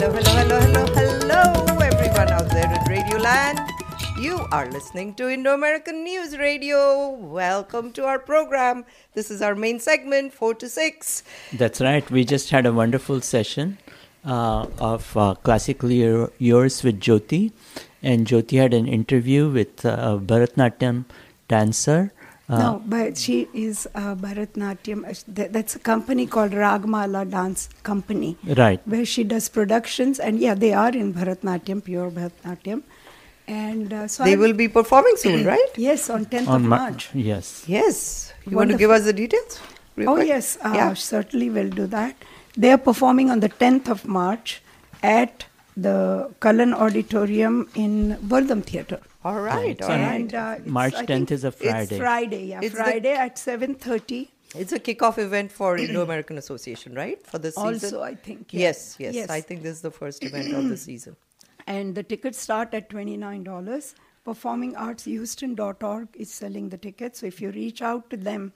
Hello, hello, hello, hello, hello, everyone out there in Radioland. You are listening to Indo American News Radio. Welcome to our program. This is our main segment, 4 to 6. That's right. We just had a wonderful session uh, of uh, Classically Yours with Jyoti. And Jyoti had an interview with uh, Bharatnatyam dancer. Uh, no, but she is uh, Bharatnatyam. uh, That's a company called Ragamala Dance Company, Right. where she does productions. And yeah, they are in Bharatnatyam, pure Bharatnatyam. And uh, so They I- will be performing soon, right? Yes, on 10th On of Ma- March. Yes. Yes. You want to give us the details? real Oh, quick? yes, uh, Yeah. certainly we'll do that. They are performing on the 10th of March at the Cullen Auditorium in Wortham Theatre. All right, It's all on right. And, uh, it's- March 10th is a Friday. It's Friday. Friday, yeah. It's the- Friday at 7.30. It's a kickoff event for Indo American Association, right? For this season? Also, I think. yeah. Yes, yes, Yes. I think this is the first event of the season. And the tickets start at $29. PerformingArtsHouston.org is selling the tickets. So if you reach out to them,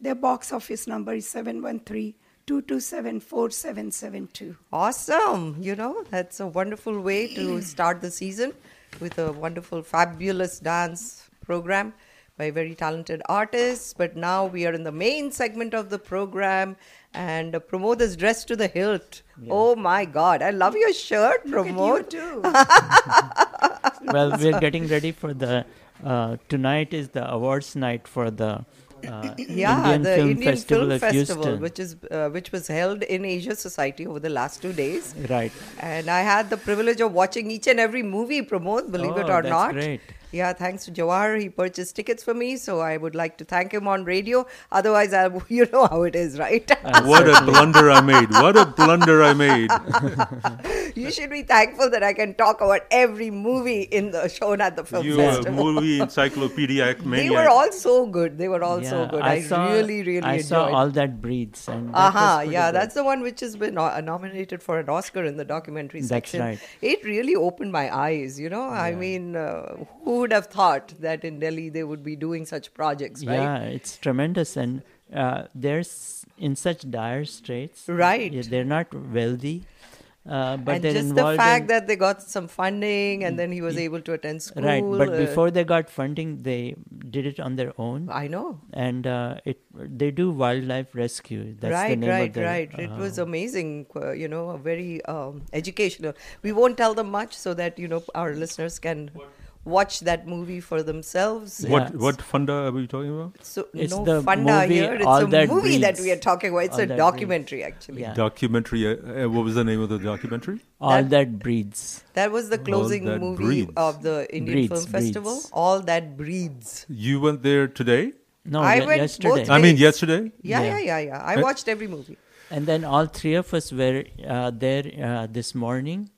their box office number is 713 227 4772. Awesome. You know, that's a wonderful way to start the season with a wonderful, fabulous dance program by very talented artists. But now we are in the main segment of the program, and uh, Pramod is dressed to the hilt. Oh my God. I love your shirt, Look Pramod. you too. well, we're getting ready for the. Uh, tonight is the awards night for the uh, yeah, Indian the Film Indian Festival Film Festival, Houston. which is uh, which was held in Asia Society over the last two days. Right. And I had the privilege of watching each and every movie, Pramod, believe it Oh, or that's not. great. Yeah, thanks to Jawahar, he purchased tickets for me, so I would like to thank him on radio. Otherwise, I, you know how it is, right? What a blunder I made. What a blunder I made. you should be thankful that I can talk about every movie in the shown at the film You a festival. movie encyclopedic They were all so good. They were all so good. I, saw, really, really I enjoyed. saw all that breathes and that Aha, was pretty yeah, good. that's the one which has been nominated for an Oscar in the documentary That's section. right. It really opened my eyes, you know. I mean, uh, who would have thought that in Delhi they would be doing such projects, right? Yeah, it's tremendous, and uh, they're in such dire straits. Right. Yeah, they're not wealthy, uh, but and just the fact in, that they got some funding and then he was able to attend school. right. But uh, before they got funding, they did it on their own, I know. and uh, it they do wildlife rescue. That's the right, name right, of the, right. It was uh, amazing, uh, you know, very um, educational. We won't tell them much so that, you know, our listeners can watch that movie for themselves. Yeah. What what funda are we talking about? So It's no the funda movie here. It's All a That movie that we are talking about. It's All a That documentary, actually. Yeah. Documentary. Uh, uh, what was the name of the documentary? all that- that breathes. That was the closing movie Breathes. of the Indian Breathes, Film Festival. breathes. All that breathes. You went there today? No, I went yesterday. both I mean, yesterday. Yeah, yeah, Yeah. yeah, yeah. I Uh, watched every movie. And then all three of us were uh, there uh, this morning.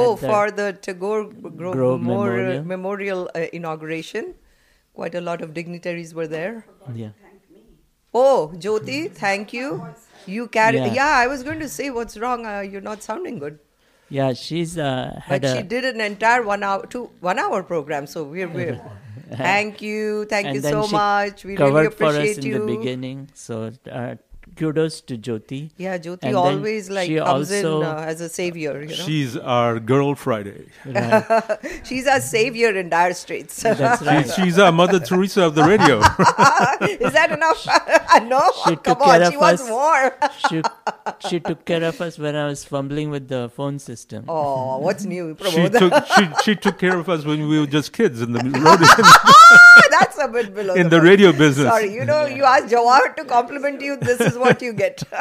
Oh, the- for the Tagore Grove, Grove Memorial, Memorial. Uh, inauguration, quite a lot of dignitaries were there. yeah. Oh, Jyoti, thank you. You carry. Yeah. Yeah. I was going to say, what's wrong? Uh, you're not sounding good. Yeah, she's uh, had But a she did an entire one hour, two one hour program. So we're, we're thank you, thank you so much. We really for us appreciate in you. the beginning. So uh, kudos to Jyoti. Yeah, Jyoti And always like comes also- in uh, as a savior. You know, She's our girl Friday. Right. she's our savior in dire straits. That's right. She's, she's our Mother Teresa of the radio. Is that enough? no, She come took care on, she of wants us. more. she she took care of us when I was fumbling with the phone system. oh, what's new? she took she, she took care of us when we were just kids in the radio, That's a bit below in the the radio business. Sorry, you know, you ask Jawahar to compliment you, this is what you get.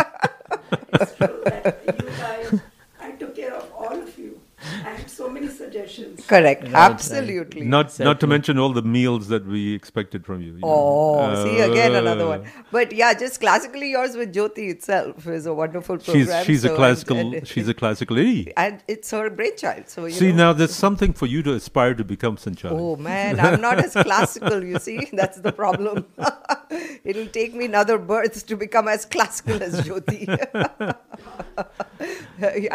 You guys, I took care of all of you. I had so many suggestions. Correct, Right, right. absolutely. Not not to mention all the meals that we expected from you. you know. Oh, see again another Uh, one. But yeah, just classically yours with Jyoti itself is a wonderful program. she's so- a classical and, she's a classical lady. and it's her brainchild. So you See know. now, there's something for you to aspire to become, Sanchali. Oh man, I'm not as classical, you see. That's the problem. It'll take me another birth to become as classical as Jyoti.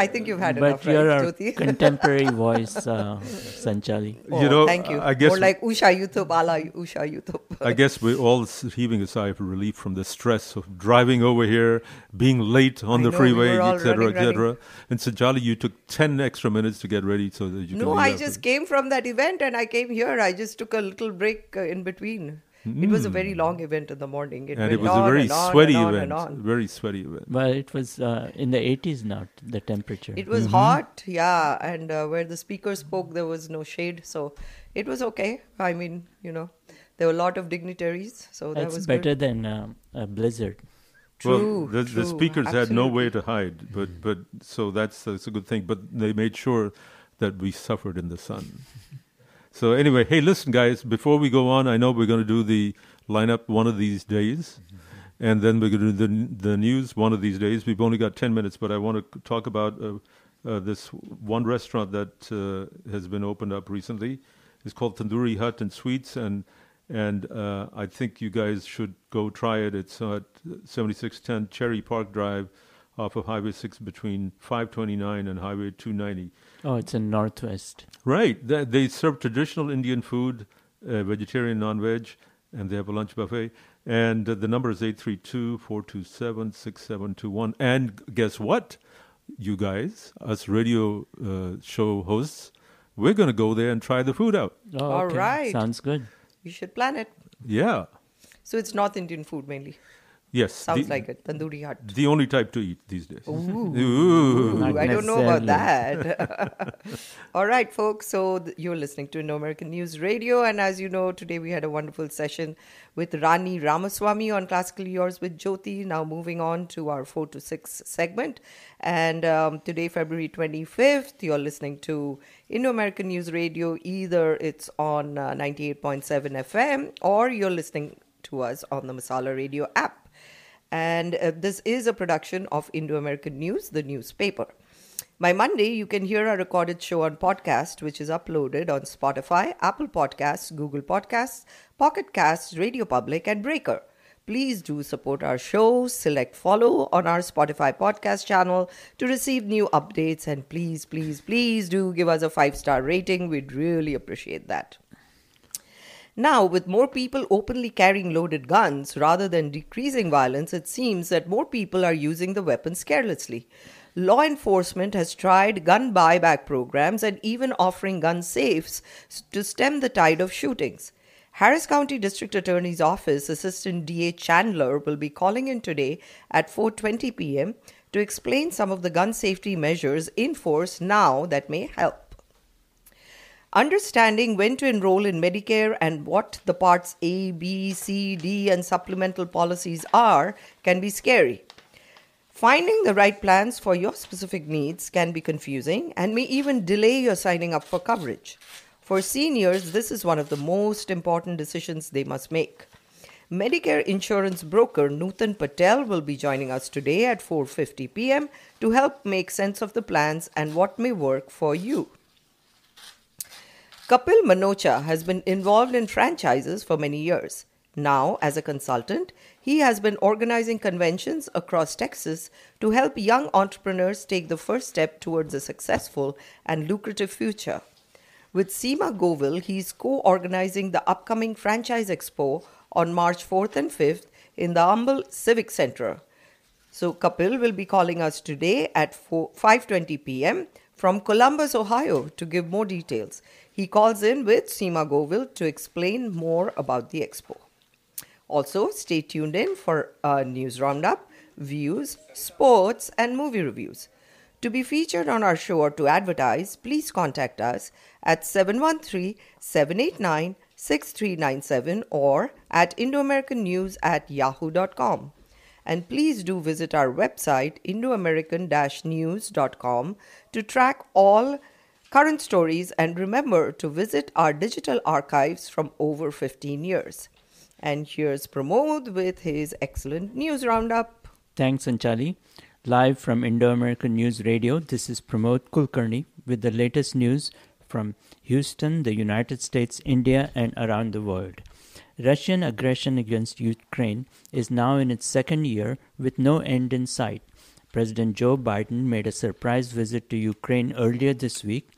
I think you've had but enough, you're right, our Jyoti? contemporary voice, uh, Sanchali. Oh, You know, thank you. I guess- More like Usha Uthup, ala Usha Uthup. I guess we're all heaving a sigh of relief from the stress of driving over here, being late on I the know, freeway, were all etc., running, etc. And Sajali, you took 10 extra minutes to get ready so that you No, can I just came from that event and I came here. I just took a little break uh, in between. It was a very long event in the morning. It Hmm. And it was a very sweaty and on event. and on. Very sweaty event. Well, it was uh, in the 80s now, the temperature. It was hot, yeah, and uh, where the speaker spoke, there was no shade, so it was okay. I mean, you know, there were a lot of dignitaries, so that it's was better good. than um, a blizzard. well, True, the, the true, speakers had no way to hide, but but so that's that's a good thing. But they made sure that we suffered in the sun. So anyway, hey, listen, guys. Before we go on, I know we're going to do the lineup one of these days, and then we're going to do the the news one of these days. We've only got ten minutes, but I want to talk about uh, uh, this one restaurant that uh, has been opened up recently. It's called Tandoori Hut and Sweets, and and uh, I think you guys should go try it. It's at 7610 Cherry Park Drive, off of Highway 6 between 529 and Highway 290. Oh, it's in Northwest. Right. They, they serve traditional Indian food, uh, vegetarian, non-veg, and they have a lunch buffet. And uh, the number is 832-427-6721. And guess what, you guys, us radio uh, show hosts, we're going to go there and try the food out. Oh, okay. right. Sounds good. You should plan it. Yeah. So it's North Indian food mainly. Yes. Sounds the, like it. Tandoori hut. The only type to eat these days. Ooh. Ooh. I don't know about that. All right, folks. So th- you're listening to Indo American News Radio, and as you know, today we had a wonderful session with Rani Ramaswamy on Classical Yours with Jyoti. Now moving on to our four to six segment, and um, today, February 25th, you're listening to Indo American News Radio. Either it's on uh, 98.7 FM, or you're listening to us on the Masala Radio app. And uh, this is a production of Indo American News, the newspaper. By Monday, you can hear our recorded show on podcast, which is uploaded on Spotify, Apple Podcasts, Google Podcasts, Pocket Casts, Radio Public, and Breaker. Please do support our show, select follow on our Spotify podcast channel to receive new updates, and please, please, please do give us a five star rating. We'd really appreciate that. Now, with more people openly carrying loaded guns rather than decreasing violence, it seems that more people are using the weapons carelessly. Law enforcement has tried gun buyback programs and even offering gun safes to stem the tide of shootings. Harris County District Attorney's Office Assistant DA Chandler will be calling in today at 4:20 p.m. to explain some of the gun safety measures in force now that may help. Understanding when to enroll in Medicare and what the parts A, B, C, D, and supplemental policies are can be scary. Finding the right plans for your specific needs can be confusing and may even delay your signing up for coverage. For seniors, this is one of the most important decisions they must make. Medicare insurance broker Nutan Patel will be joining us today at 4:50 p.m. to help make sense of the plans and what may work for you. Kapil Manocha has been involved in franchises for many years. Now, as a consultant, he has been organizing conventions across Texas to help young entrepreneurs take the first step towards a successful and lucrative future. With Seema Govil, he is co organizing the upcoming Franchise Expo on March 4th and 5th in the Humble Civic Center. So Kapil will be calling us today at 4, 5:20 p.m. from Columbus, Ohio to give more details. He calls in with Seema Govil to explain more about the expo. Also, stay tuned in for a news roundup, views, sports, and movie reviews. To be featured on our show or to advertise, please contact us at 713 789 6397 or at IndoAmericanNews at yahoo.com. And please do visit our website, IndoAmerican news.com, to track all current stories and remember to visit our digital archives from over 15 years. And here's Pramod with his excellent news roundup. Thanks, Sanchali. Live from Indo American News Radio, this is Pramod Kulkarni with the latest news from Houston, the United States, India, and around the world. Russian aggression against Ukraine is now in its second year with no end in sight. President Joe Biden made a surprise visit to Ukraine earlier this week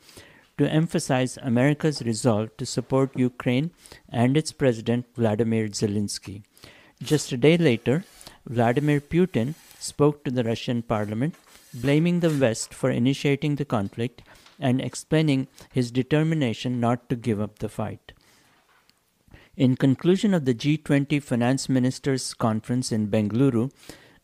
to emphasize America's resolve to support Ukraine and its president Vladimir Zelensky. Just a day later, Vladimir Putin spoke to the Russian parliament, blaming the West for initiating the conflict and explaining his determination not to give up the fight. In conclusion of the G20 finance ministers conference in Bengaluru,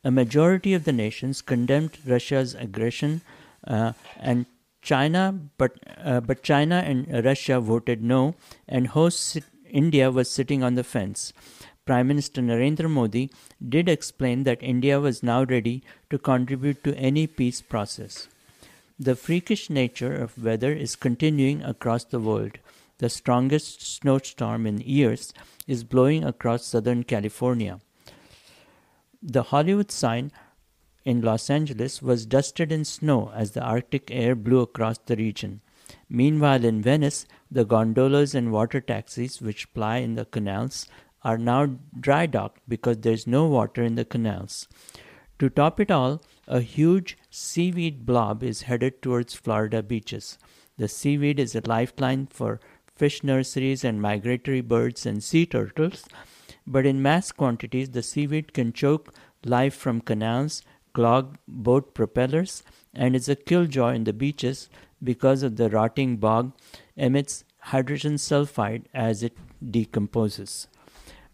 a majority of the nations condemned Russia's aggression uh, and China, but uh, but China and Russia voted no, and host India was sitting on the fence. Prime Minister Narendra Modi did explain that India was now ready to contribute to any peace process. The freakish nature of weather is continuing across the world. The strongest snowstorm in years is blowing across Southern California. The Hollywood sign in Los Angeles was dusted in snow as the Arctic air blew across the region. Meanwhile, in Venice, the gondolas and water taxis which ply in the canals are now dry docked because there's no water in the canals. To top it all, a huge seaweed blob is headed towards Florida beaches. The seaweed is a lifeline for fish nurseries and migratory birds and sea turtles, but in mass quantities, the seaweed can choke life from canals, clog boat propellers, and is a killjoy in the beaches because of the rotting bog emits hydrogen sulfide as it decomposes.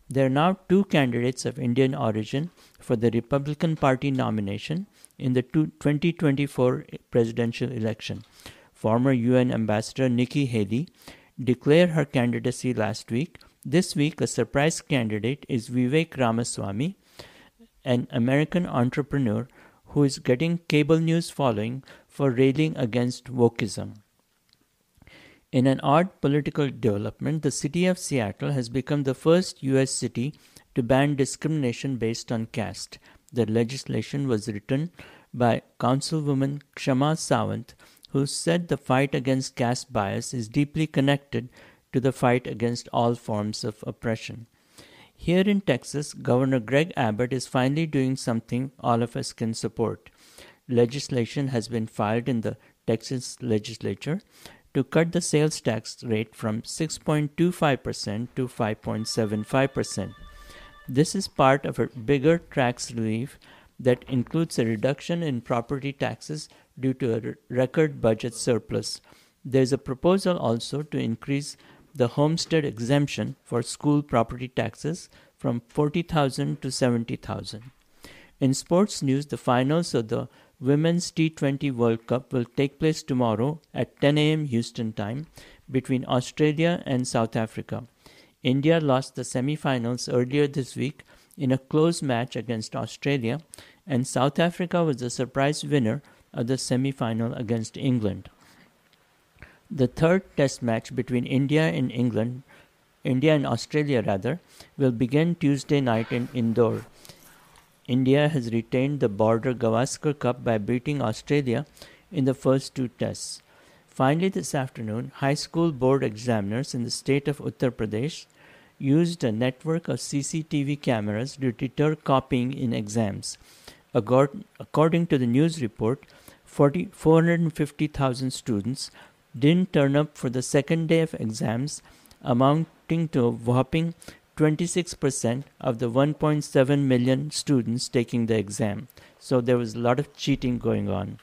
There are now two candidates of Indian origin for the Republican Party nomination in the 2024 presidential election. Former UN Ambassador Nikki Haley declared her candidacy last week. This week, a surprise candidate is Vivek Ramaswamy, an American entrepreneur who is getting cable news following for railing against wokeism. In an odd political development, the city of Seattle has become the first U.S. city to ban discrimination based on caste. The legislation was written by Councilwoman Kshama Sawant, who said the fight against caste bias is deeply connected to the fight against all forms of oppression. Here in Texas, Governor Greg Abbott is finally doing something all of us can support. Legislation has been filed in the Texas legislature to cut the sales tax rate from 6.25% to 5.75%. This is part of a bigger tax relief that includes a reduction in property taxes due to a record budget surplus. There is a proposal also to increase the homestead exemption for school property taxes from 40,000 to 70,000. In sports news, the finals of the Women's T20 World Cup will take place tomorrow at 10 a.m. Houston time between Australia and South Africa. India lost the semi-finals earlier this week in a close match against Australia, and South Africa was the surprise winner of the semi-final against England. The third test match between India and England, India and Australia rather, will begin Tuesday night in Indore. India has retained the Border Gavaskar Cup by beating Australia in the first two tests. Finally, this afternoon, high school board examiners in the state of Uttar Pradesh used a network of CCTV cameras to deter copying in exams. According to the news report, 450,000 students didn't turn up for the second day of exams, amounting to a whopping 26% of the 1.7 million students taking the exam. So there was a lot of cheating going on.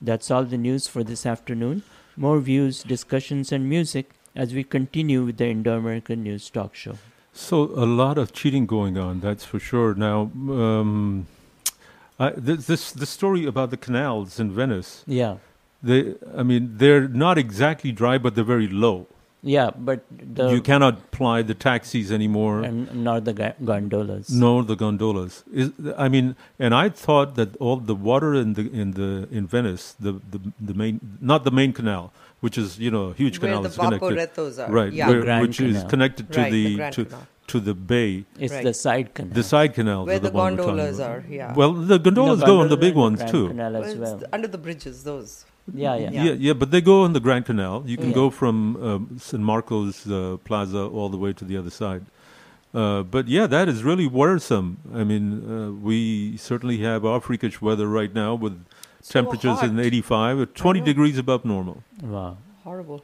That's all the news for this afternoon. More views, discussions, and music as we continue with the Indo American News Talk Show. So, a lot of cheating going on, that's for sure. Now, um, I, this, this the story about the canals in Venice. Yeah. They, I mean, they're not exactly dry, but they're very low. Yeah, but the you cannot ply the taxis anymore, and nor the ga- gondolas. nor the gondolas. Is, I mean, and I thought that all the water in the in the in Venice, the the, the main, not the main canal, which is you know a huge Where canal the is connected, Vaporettos are. right? Yeah. where- Grand which is Canal. connected to Right, the the, Grand to Canal. to the bay. It's Right. the side canal. The side canal Where the, the one we're talking gondolas are, yeah. Well, the gondolas No, go on the big and ones Grand too. Canal Well, as it's well. under the bridges, those. Yeah, yeah. Yeah. Yeah, yeah, but they go on the Grand Canal. You can Yeah. go from um, San Marcos uh, Plaza all the way to the other side. Uh, but yeah, that is really worrisome. I mean, uh, we certainly have our freakish weather right now with So temperatures in hot. 85, uh, 20 degrees above normal. Wow. Horrible.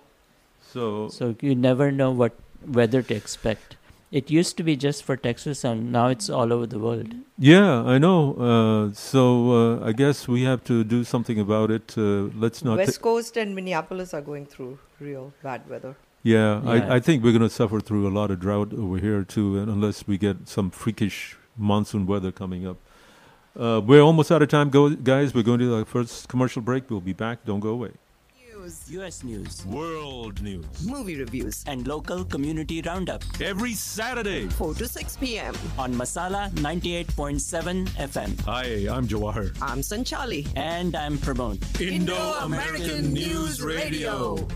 So, So you never know what weather to expect. It used to be just for Texas, and now it's all over the world. yeah, I know. Uh, so uh, I guess we have to do something about it. Uh, let's not. West Coast and Minneapolis are going through real bad weather. Yeah, Yeah. I, I think we're going to suffer through a lot of drought over here too, unless we get some freakish monsoon weather coming up. Uh, we're almost out of time, go, guys. We're going to our first commercial break. We'll be back. Don't go away News, U.S. news World news. movie reviews, and local community roundup Every Saturday. 4 to 6 p.m. on Masala 98.7 FM. Hi, I'm Jawahar. I'm Sanchali. And I'm Pramod. Indo-American News Radio.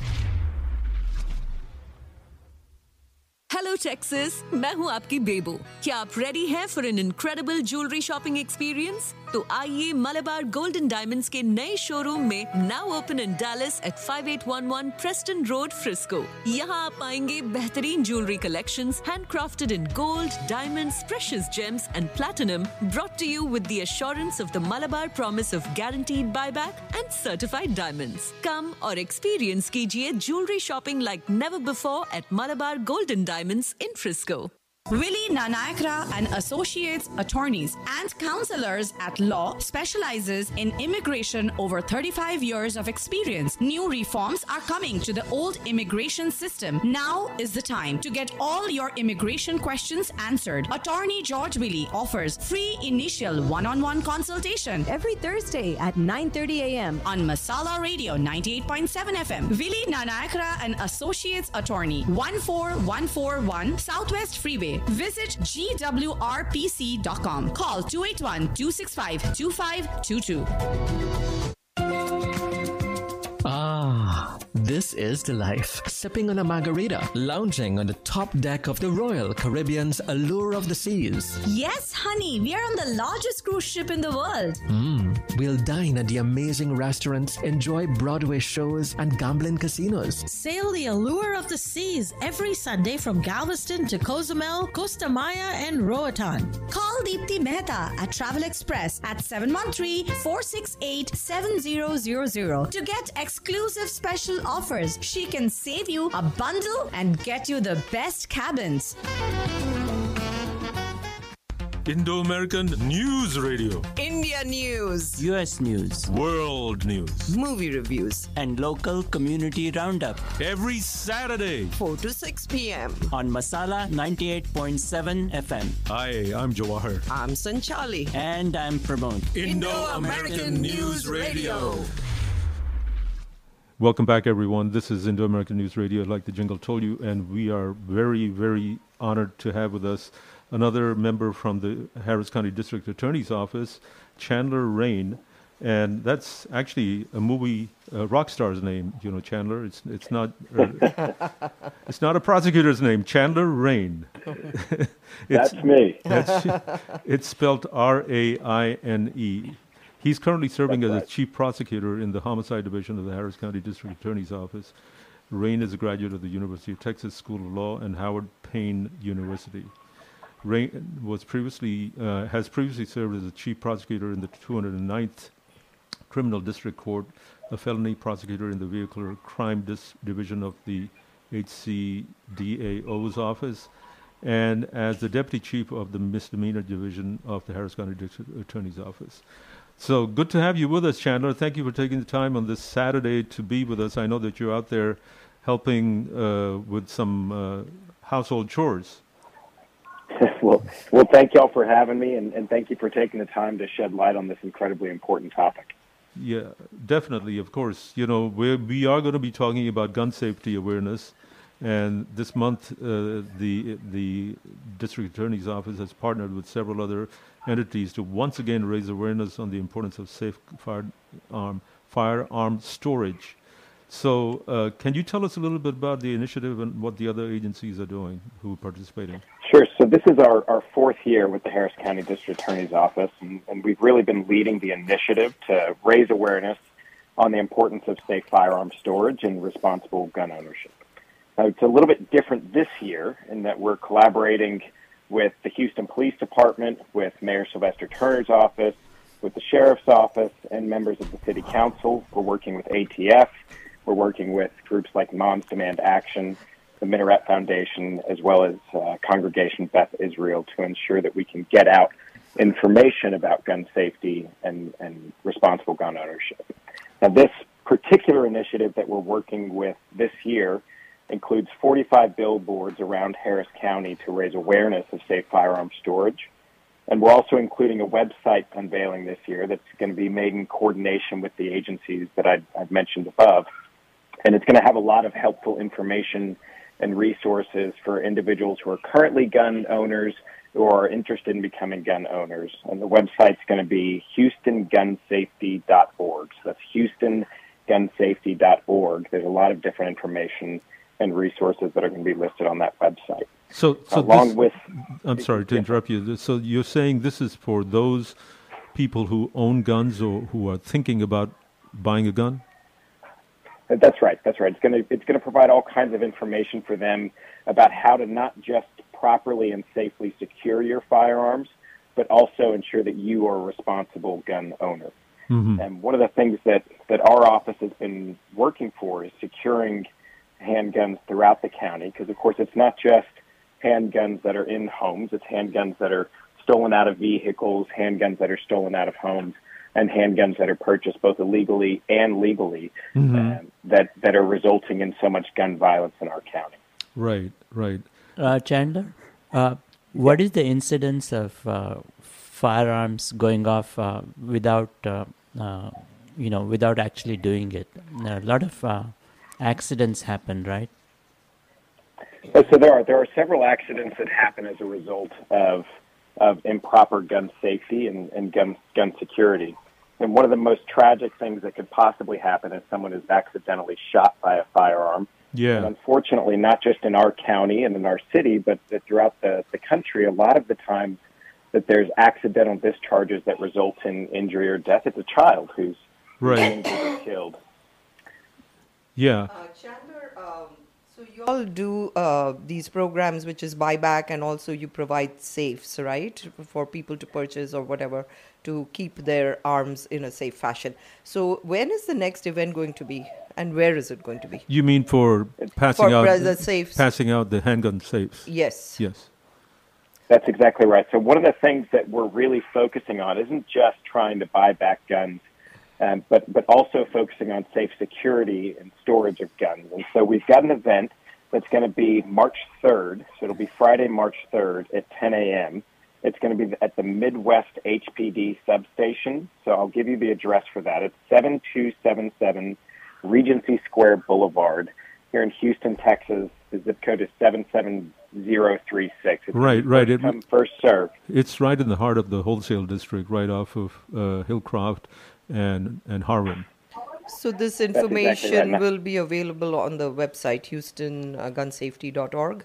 Hello Texas मैं हूं आपकी बेबो क्या आप ready हैं for an incredible jewellery shopping experience तो आइए Malabar golden diamonds के नए शोरूम में नाउ ओपन इन Dallas eight 5811 Preston road Frisco यहां आप पाएंगे बेहतरीन jewellery collections handcrafted in gold diamonds precious gems and platinum brought to you with the assurance of the malabar promise of guaranteed buyback and certified diamonds come और experience कीजिए jewelry shopping like never before at malabar golden diamonds in frisco Willie Nanayakkara and Associates attorneys and counselors at law specializes in immigration over 35 years of experience. New reforms are coming to the old immigration system. Now is the time to get all your immigration questions answered. Attorney George Willie offers free initial one-on-one consultation every Thursday at 9:30 a.m. on Masala Radio 98.7 FM. Willie Nanayakkara and Associates Attorney 14141 Southwest Freeway. Visit gwrpc.com. Call 281-265-2522. This is the life. Sipping on a margarita, lounging on the top deck of the Royal Caribbean's Allure of the Seas. Yes, honey, we are on the largest cruise ship in the world. Hmm. We'll dine at the amazing restaurants, enjoy Broadway shows and gambling casinos. Sail the Allure of the Seas every Sunday from Galveston to Cozumel, Costa Maya, and Roatan. Call Deepthi Mehta at Travel Express at 713-468-7000 to get exclusive special offers. She can save you a bundle and get you the best cabins. Indo American News Radio. India News, U.S. news World news. movie reviews, and local community roundup Every Saturday. 4 to 6 p.m. on Masala 98.7 FM. Hi, I'm Jawahar. I'm Sanchali. And I'm Pramod. Indo-American News Radio. Welcome back, everyone. This is Indo American News Radio, like the jingle told you, and we are very, very honored to have with us another member from the Harris County District Attorney's Office, Chandler Raine. And that's actually a movie uh, rock star's name, you know, Chandler. It's it's not uh, it's not a prosecutor's name, Chandler Raine. That's me. That's, it's spelled R A I N E. He's currently serving That's as a chief prosecutor in the homicide division of the Harris County District Attorney's Office. Raine is a graduate of the University of Texas School of Law and Howard Payne University. Raine was previously uh, has previously served as a chief prosecutor in the 209th Criminal District Court, a felony prosecutor in the Vehicular Crime Dis- Division of the HCDAO's office, and as the deputy chief of the misdemeanor division of the Harris County District Attorney's Office. So good to have you with us, Chandler. Thank you for taking the time on this Saturday to be with us. I know that you're out there helping uh, with some uh, household chores. well, well, thank y'all for having me, and, and thank you for taking the time to shed light on this incredibly important topic. Yeah, definitely. Of course, you know we we are going to be talking about gun safety awareness, and this month uh, the the district attorney's office has partnered with several other entities to once again raise awareness on the importance of safe firearm firearm storage. So, uh, can you tell us a little bit about the initiative and what the other agencies are doing who are participating? Sure. So this is our, our fourth year with the Harris County District Attorney's Office, and, and we've really been leading the initiative to raise awareness on the importance of safe firearm storage and responsible gun ownership. Now, it's a little bit different this year in that we're collaborating with the Houston Police Department, with Mayor Sylvester Turner's office, with the Sheriff's Office, and members of the City Council. We're working with ATF. We're working with groups like Moms Demand Action, the Minaret Foundation, as well as uh, Congregation Beth Israel to ensure that we can get out information about gun safety and, and responsible gun ownership. Now, this particular initiative that we're working with this year includes 45 billboards around Harris County to raise awareness of safe firearm storage. And we're also including a website unveiling this year that's going to be made in coordination with the agencies that i have mentioned above. And it's going to have a lot of helpful information and resources for individuals who are currently gun owners or are interested in becoming gun owners. And the website's going to be houstongunsafety.org. So that's houstongunsafety.org. There's a lot of different information and resources that are going to be listed on that website. So, so along this, with, I'm sorry to interrupt you. So you're saying this is for those people who own guns or who are thinking about buying a gun? That's right. That's right. It's going to it's going to provide all kinds of information for them about how to not just properly and safely secure your firearms, but also ensure that you are a responsible gun owner. Mm-hmm. And one of the things that that our office has been working for is securing handguns throughout the county because, of course, it's not just handguns that are in homes; it's handguns that are stolen out of vehicles, handguns that are stolen out of homes and handguns that are purchased both illegally and legally Mhm. um, that that are resulting in so much gun violence in our county. Right, right. Uh, Chandler, uh, what is the incidence of uh, firearms going off uh, without, uh, uh, you know, without actually doing it? A lot of uh, accidents happen, right? So there are there are several accidents that happen as a result of of improper gun safety and, and gun gun security. And one of the most tragic things that could possibly happen is someone is accidentally shot by a firearm. And Yeah. unfortunately, not just in our county and in our city, but that throughout the, the country, a lot of the times that there's accidental discharges that result in injury or death. It's a child who's Right. injured or killed. Yeah. Uh, Chandler, um, so you all do uh, these programs, which is buyback, and also you provide safes, right, for people to purchase or whatever to keep their arms in a safe fashion. So when is the next event going to be, and where is it going to be? You mean for passing For out the safes. passing out the handgun safes? Yes. Yes. That's exactly right. So one of the things that we're really focusing on isn't just trying to buy back guns, um, but but also focusing on safe security and storage of guns. And so we've got an event that's going to be March 3rd. So it'll be Friday, March 3rd at 10 a.m. It's going to be at the Midwest HPD substation. So I'll give you the address for that. It's 7277 Regency Square Boulevard here in Houston, Texas. The zip code is 77036. It's Right, right. First It- come, first serve. It's right in the heart of the wholesale district, right off of uh, Hillcroft and and Harwin. So this exactly information right. will be available on the website houstongunsafety.org. Uh,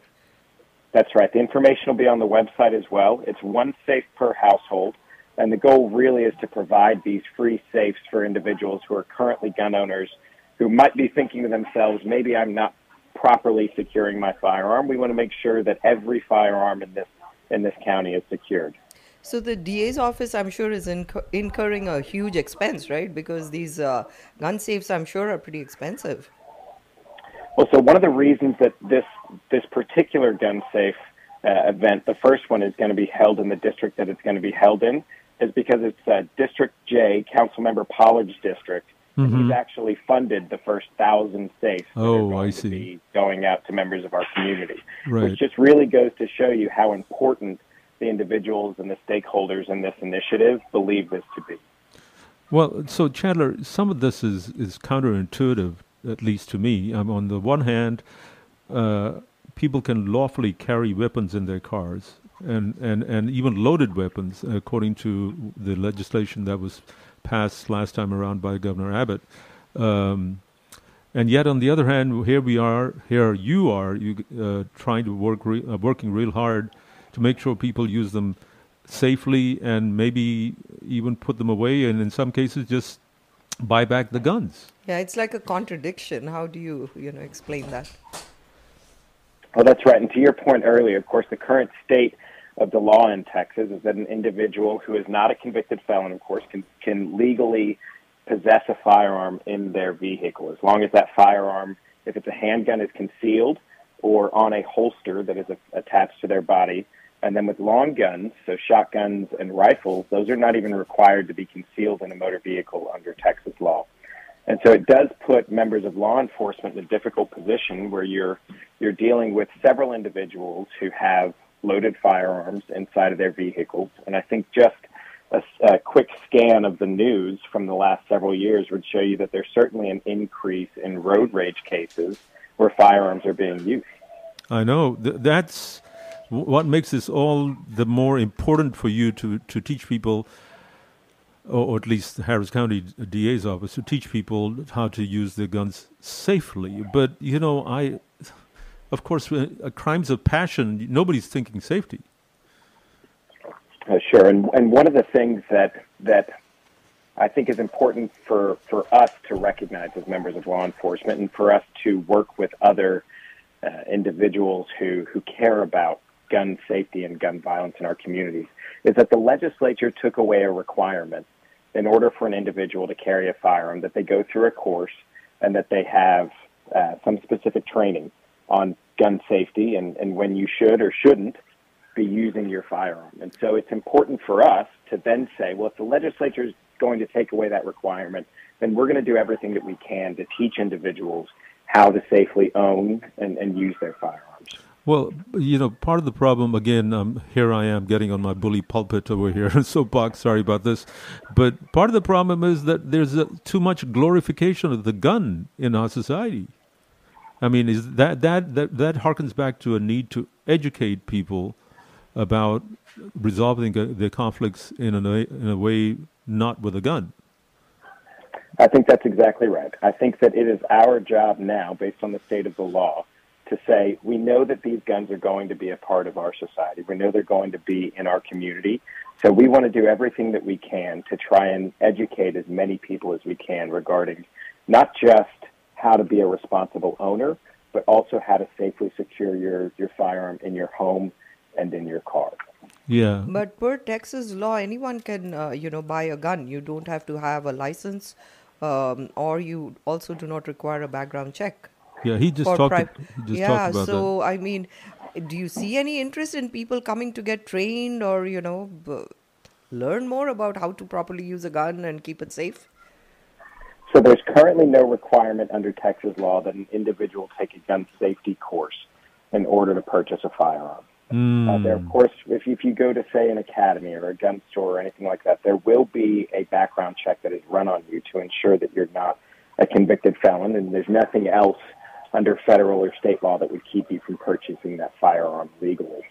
That's right. The information will be on the website as well. It's one safe per household. And the goal really is to provide these free safes for individuals who are currently gun owners who might be thinking to themselves, maybe I'm not properly securing my firearm. We want to make sure that every firearm in this in this county is secured. So the DA's office, I'm sure, is incur- incurring a huge expense, right? Because these uh, gun safes, I'm sure, are pretty expensive. Well, so one of the reasons that this this particular gun safe uh, event, the first one, is going to be held in the district that it's going to be held in, is because it's uh, District J, Councilmember Pollard's district. And Mhm. he's actually funded the first thousand safes that are Oh, going I to see. be going out to members of our community, Right. which just really goes to show you how important the individuals and the stakeholders in this initiative believe this to be. Well, so Chandler, some of this is, is counterintuitive, at least to me. Um, on the one hand, uh, people can lawfully carry weapons in their cars, and, and, and even loaded weapons, according to the legislation that was passed last time around by Governor Abbott. Um, and yet, on the other hand, here we are, here you are, you uh, trying to work, re- uh, working real hard to make sure people use them safely and maybe even put them away, and in some cases, just buy back the guns. Yeah, it's like a contradiction. How do you, you know, explain that? Well, that's right. And to your point earlier, of course, the current state of the law in Texas is that an individual who is not a convicted felon, of course, can, can legally possess a firearm in their vehicle, as long as that firearm, if it's a handgun, is concealed or on a holster that is a, attached to their body. And then with long guns, so shotguns and rifles, those are not even required to be concealed in a motor vehicle under Texas law. And so it does put members of law enforcement in a difficult position where you're you're dealing with several individuals who have loaded firearms inside of their vehicles. And I think just a, a quick scan of the news from the last several years would show you that there's certainly an increase in road rage cases where firearms are being used. I know Th- that's what makes this all the more important for you to to teach people, or, or at least the Harris County DA's office to teach people how to use their guns safely. But you know, I, of course, uh, crimes of passion. Nobody's thinking safety. Uh, sure, and and one of the things that that I think is important for for us to recognize as members of law enforcement, and for us to work with other uh, individuals who who care about gun safety and gun violence in our communities, is that the legislature took away a requirement in order for an individual to carry a firearm that they go through a course and that they have uh, some specific training on gun safety and, and when you should or shouldn't be using your firearm. And so it's important for us to then say, well, if the legislature is going to take away that requirement, then we're going to do everything that we can to teach individuals how to safely own and, and use their firearms. Well, you know, part of the problem, again, um, here I am getting on my bully pulpit over here, So, soapbox, sorry about this. But part of the problem is that there's a, too much glorification of the gun in our society. I mean, is that, that, that, that harkens back to a need to educate people about resolving uh, their conflicts in a, in a way not with a gun. I think that's exactly right. I think that it is our job now, based on the state of the law, to say we know that these guns are going to be a part of our society. We know they're going to be in our community. So we want to do everything that we can to try and educate as many people as we can regarding not just how to be a responsible owner, but also how to safely secure your, your firearm in your home and in your car. Yeah. But per Texas law, anyone can, uh, you know, buy a gun. You don't have to have a license, um, or you also do not require a background check. Yeah, he just talked. pri- he just yeah, talked about so I mean, do you see any interest in people coming to get trained, or you know, b- learn more about how to properly use a gun and keep it safe? So there's currently no requirement under Texas law that an individual take a gun safety course in order to purchase a firearm. Uh, there, of course, if, if you go to, say, an academy or a gun store or anything like that, there will be a background check that is run on you to ensure that you're not a convicted felon, and there's nothing else under federal or state law that would keep you from purchasing that firearm legally.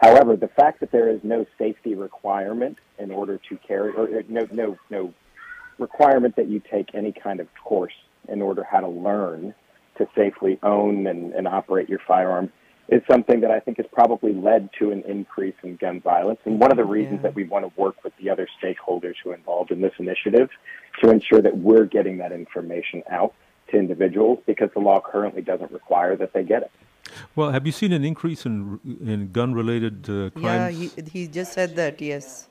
However, the fact that there is no safety requirement in order to carry, or or no, no, no requirement that you take any kind of course in order how to learn to safely own and, and operate your firearm is something that I think has probably led to an increase in gun violence. And one of the reasons that we want to work with the other stakeholders who are involved in this initiative to ensure that we're getting that information out to individuals because the law currently doesn't require that they get it. Well, have you seen an increase in in gun-related uh, crimes? Yeah, he, he just said that. Yes.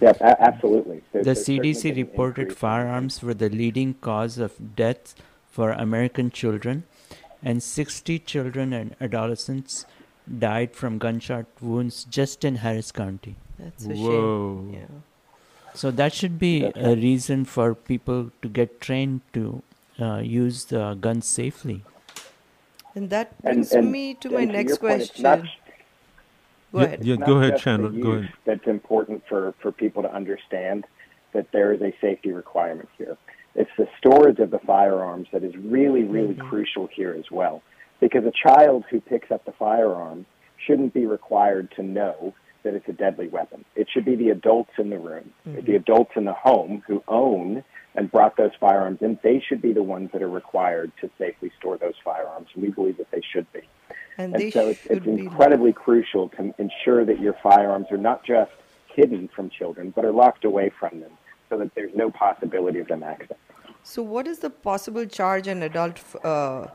Yeah, a- absolutely. There's- The there's CDC reported increase. firearms were the leading cause of death for American children, and 60 children and adolescents died from gunshot wounds just in Harris County. That's a Whoa. shame. Yeah. So that should be a reason for people to get trained to uh, use the guns safely. And that brings and- me to my next your point, question. Go Yeah, ahead. yeah, not go ahead, just Chandler. Go ahead. That's important for, for people to understand that there is a safety requirement here. It's the storage of the firearms that is really, really crucial here as well. Because a child who picks up the firearm shouldn't be required to know that it's a deadly weapon. It should be the adults in the room, the adults in the home who own and brought those firearms in. They should be the ones that are required to safely store those firearms. We believe that they should be. And And so it's, it's be incredibly crucial to ensure that your firearms are not just hidden from children, but are locked away from them so that there's no possibility of them accessing. So, what is the possible charge an adult uh,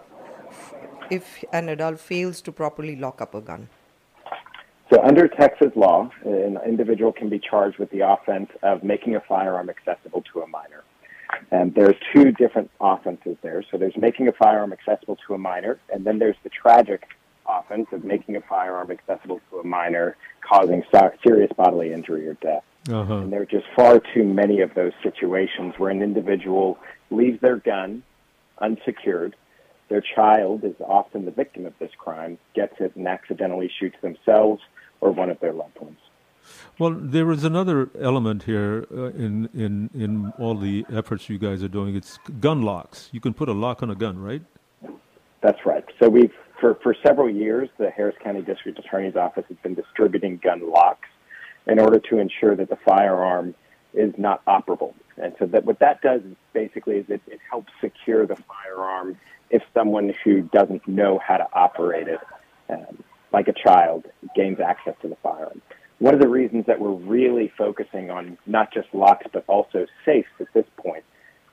if an adult fails to properly lock up a gun? So, under Texas law, an individual can be charged with the offense of making a firearm accessible to a minor. And there are two different offenses there. So, there's making a firearm accessible to a minor, and then there's the tragic offense of making a firearm accessible to a minor, causing serious bodily injury or death. Uh-huh. And there are just far too many of those situations where an individual leaves their gun unsecured. Their child is often the victim of this crime, gets it and accidentally shoots themselves or one of their loved ones. Well, there is another element here uh, in in in all the efforts you guys are doing. It's gun locks. You can put a lock on a gun, right? That's right. So we've for, for several years the Harris County District Attorney's Office has been distributing gun locks in order to ensure that the firearm is not operable. And so that what that does is basically is it, it helps secure the firearm if someone who doesn't know how to operate it, um, like a child, gains access to the firearm. One of the reasons that we're really focusing on not just locks but also safes at this point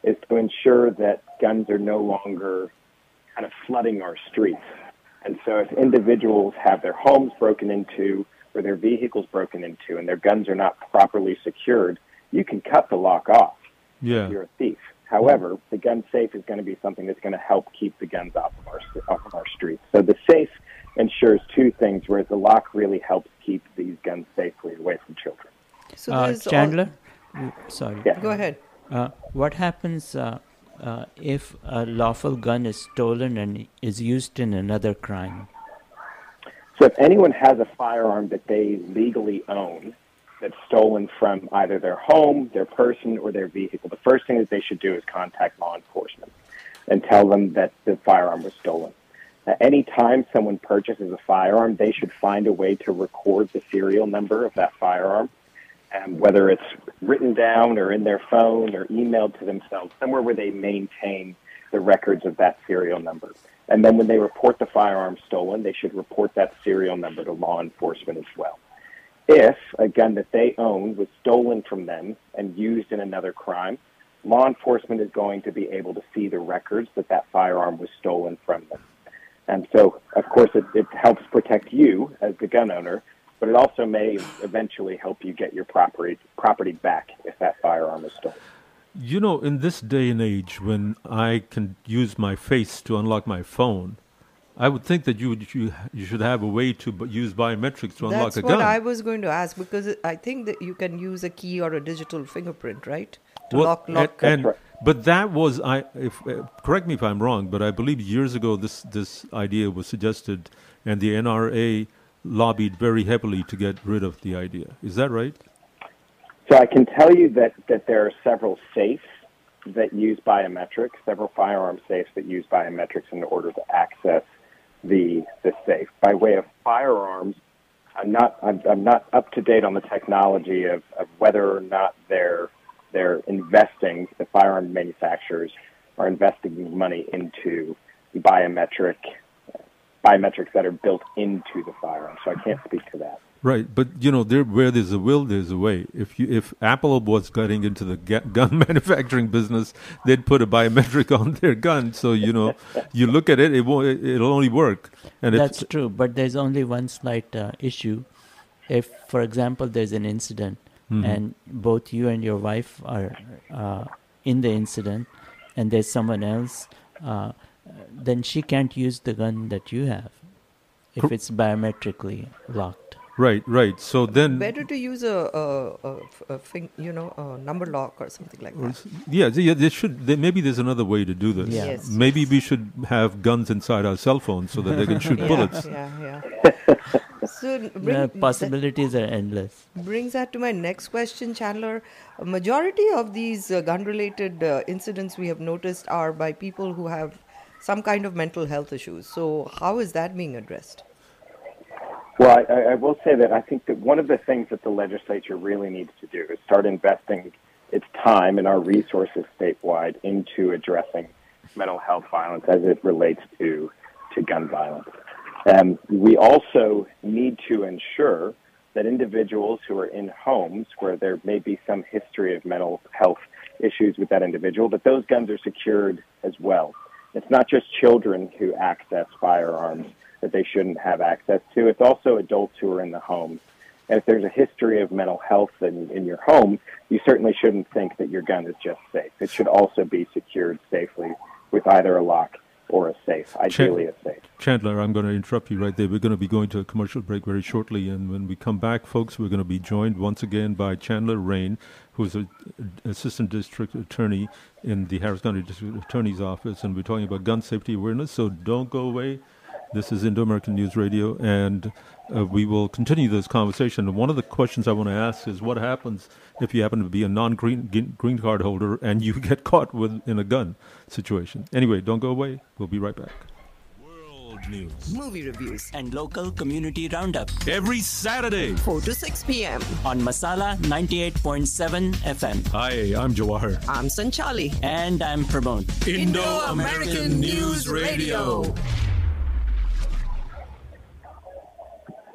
is to ensure that guns are no longer kind of flooding our streets. And so if individuals have their homes broken into or their vehicles broken into and their guns are not properly secured, you can cut the lock off Yeah. if you're a thief. However, the gun safe is going to be something that's going to help keep the guns off of our off of our streets. So the safe ensures two things, whereas the lock really helps keep these guns safely away from children. So uh, there's all- Chandler, Mm, sorry. Go ahead. Uh, what happens uh, uh, if a lawful gun is stolen and is used in another crime? So if anyone has a firearm that they legally own that's stolen from either their home, their person, or their vehicle, the first thing that they should do is contact law enforcement and tell them that the firearm was stolen. Uh, any time someone purchases a firearm, they should find a way to record the serial number of that firearm, and whether it's written down or in their phone or emailed to themselves, somewhere where they maintain the records of that serial number. And then when they report the firearm stolen, they should report that serial number to law enforcement as well. If a gun that they own was stolen from them and used in another crime, law enforcement is going to be able to see the records that that firearm was stolen from them. And so, of course, it, it helps protect you as the gun owner, but it also may eventually help you get your property property back if that firearm is stolen. You know, in this day and age, when I can use my face to unlock my phone, I would think that you would, you, you should have a way to b- use biometrics to unlock That's a what gun. I was going to ask because I think that you can use a key or a digital fingerprint, right? To Well, lock, and- lock. and- but that was I. If uh, correct me if I'm wrong, but I believe years ago this this idea was suggested, and the NRA lobbied very heavily to get rid of the idea. Is that right? So I can tell you that, that there are several safes that use biometrics, several firearm safes that use biometrics in order to access the the safe. By way of firearms, I'm not I'm, I'm not up to date on the technology of, of whether or not they're they're investing the firearm manufacturers are investing money into biometric biometrics that are built into the firearm. So I can't speak to that. Right, but you know, there where there's a will, there's a way. If you if Apple was getting into the gun manufacturing business, they'd put a biometric on their gun. So you know, you look at it, it won't. it- It'll only work. And That's it's, true, but there's only one slight uh, issue. If, for example, there's an incident Mhm. and both you and your wife are uh, in the incident, and there's someone else, uh, then she can't use the gun that you have if it's biometrically locked. right, right. So then, Better to use a, a, a, a thing, you know, a number lock or something like that. Yeah, yeah, there should. There, maybe there's another way to do this. Yeah. Yes. Maybe we should have guns inside our cell phones so that they can shoot yeah, bullets. Yeah, yeah. so bring, The possibilities are endless. brings that to my next question, Chandler. A majority of these uh, gun-related uh, incidents we have noticed are by people who have some kind of mental health issues. So how is that being addressed? Well, I, I will say that I think that one of the things that the legislature really needs to do is start investing its time and our resources statewide into addressing mental health violence as it relates to to gun violence. Um, we also need to ensure that individuals who are in homes where there may be some history of mental health issues with that individual, that those guns are secured as well. It's not just children who access firearms that they shouldn't have access to. It's also adults who are in the home. And if there's a history of mental health in, in your home, you certainly shouldn't think that your gun is just safe. It should also be secured safely with either a lock or a safe, ideally a safe. Chandler, I'm going to interrupt you right there. We're going to be going to a commercial break very shortly, and when we come back, folks, we're going to be joined once again by Chandler Raine, who's an assistant district attorney in the Harris County District Attorney's Office, and we're talking about gun safety awareness. So don't go away. This is Indo American News Radio, and uh, we will continue this conversation. And one of the questions I want to ask is what happens if you happen to be a non green green card holder and you get caught with in a gun situation? Anyway, don't go away. We'll be right back. World news. Movie reviews. And local community roundup Every Saturday. 4 to 6 p.m. on Masala 98.7 FM. Hi, I'm Jawahar. I'm Sanchali. And I'm Pramod. Indo American News Radio.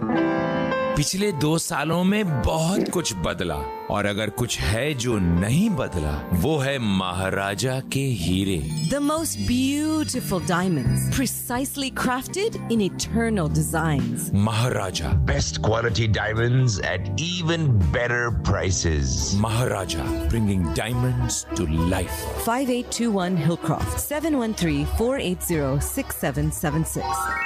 पिछले दो सालों में बहुत कुछ बदला और अगर कुछ है जो नहीं बदला वो है महाराजा के हीरे। The most beautiful diamond precisely crafted in eternal design Maharaja. Best quality diamond at even better prices Maharaja bringing diamond to life five eight two one Hill Hillcroft seven one three four eight zero six seven seven six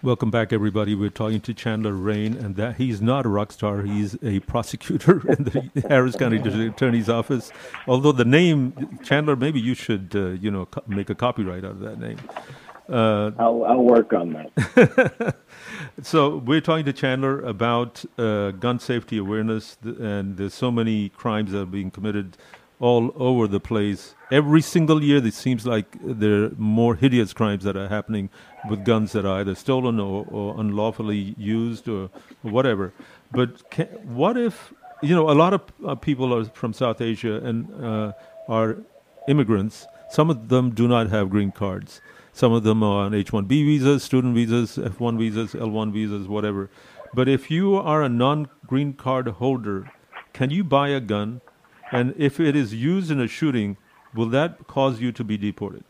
Welcome back, everybody. We're talking to Chandler Raine, and that he's not a rock star. He's a prosecutor in the Harris County District Attorney's Office. Although the name Chandler, maybe you should, uh, you know, co- make a copyright out of that name. Uh, I'll, I'll work on that. so we're talking to Chandler about uh, gun safety awareness, th- and there's so many crimes that are being committed all over the place. Every single year, it seems like there are more hideous crimes that are happening with guns that are either stolen or, or unlawfully used or, whatever. But can, what if you know a lot of uh, people are from South Asia and uh, are immigrants? Some of them do not have green cards. Some of them are on H-1B visas, student visas, F-1 visas, L-1 visas, whatever. But if you are a non-green card holder, can you buy a gun? And if it is used in a shooting, will that cause you to be deported?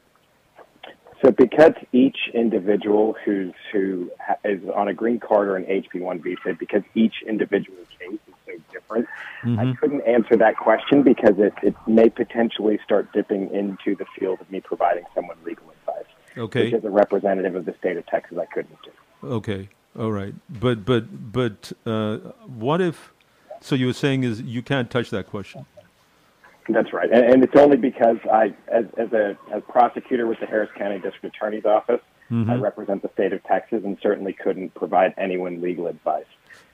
So, because each individual who's who is on a green card or an HB1 visa, because each individual case is so different, I Mhm. couldn't answer that question because it, it may potentially start dipping into the field of me providing someone legal advice. Okay. Which, as a representative of the state of Texas, I couldn't do. Okay, all right. But but but uh, what if? So you were saying is you can't touch that question. That's right, and, and it's only because I, as, as a as prosecutor with the Harris County District Attorney's Office, I Mhm. represent the state of Texas, and certainly couldn't provide anyone legal advice.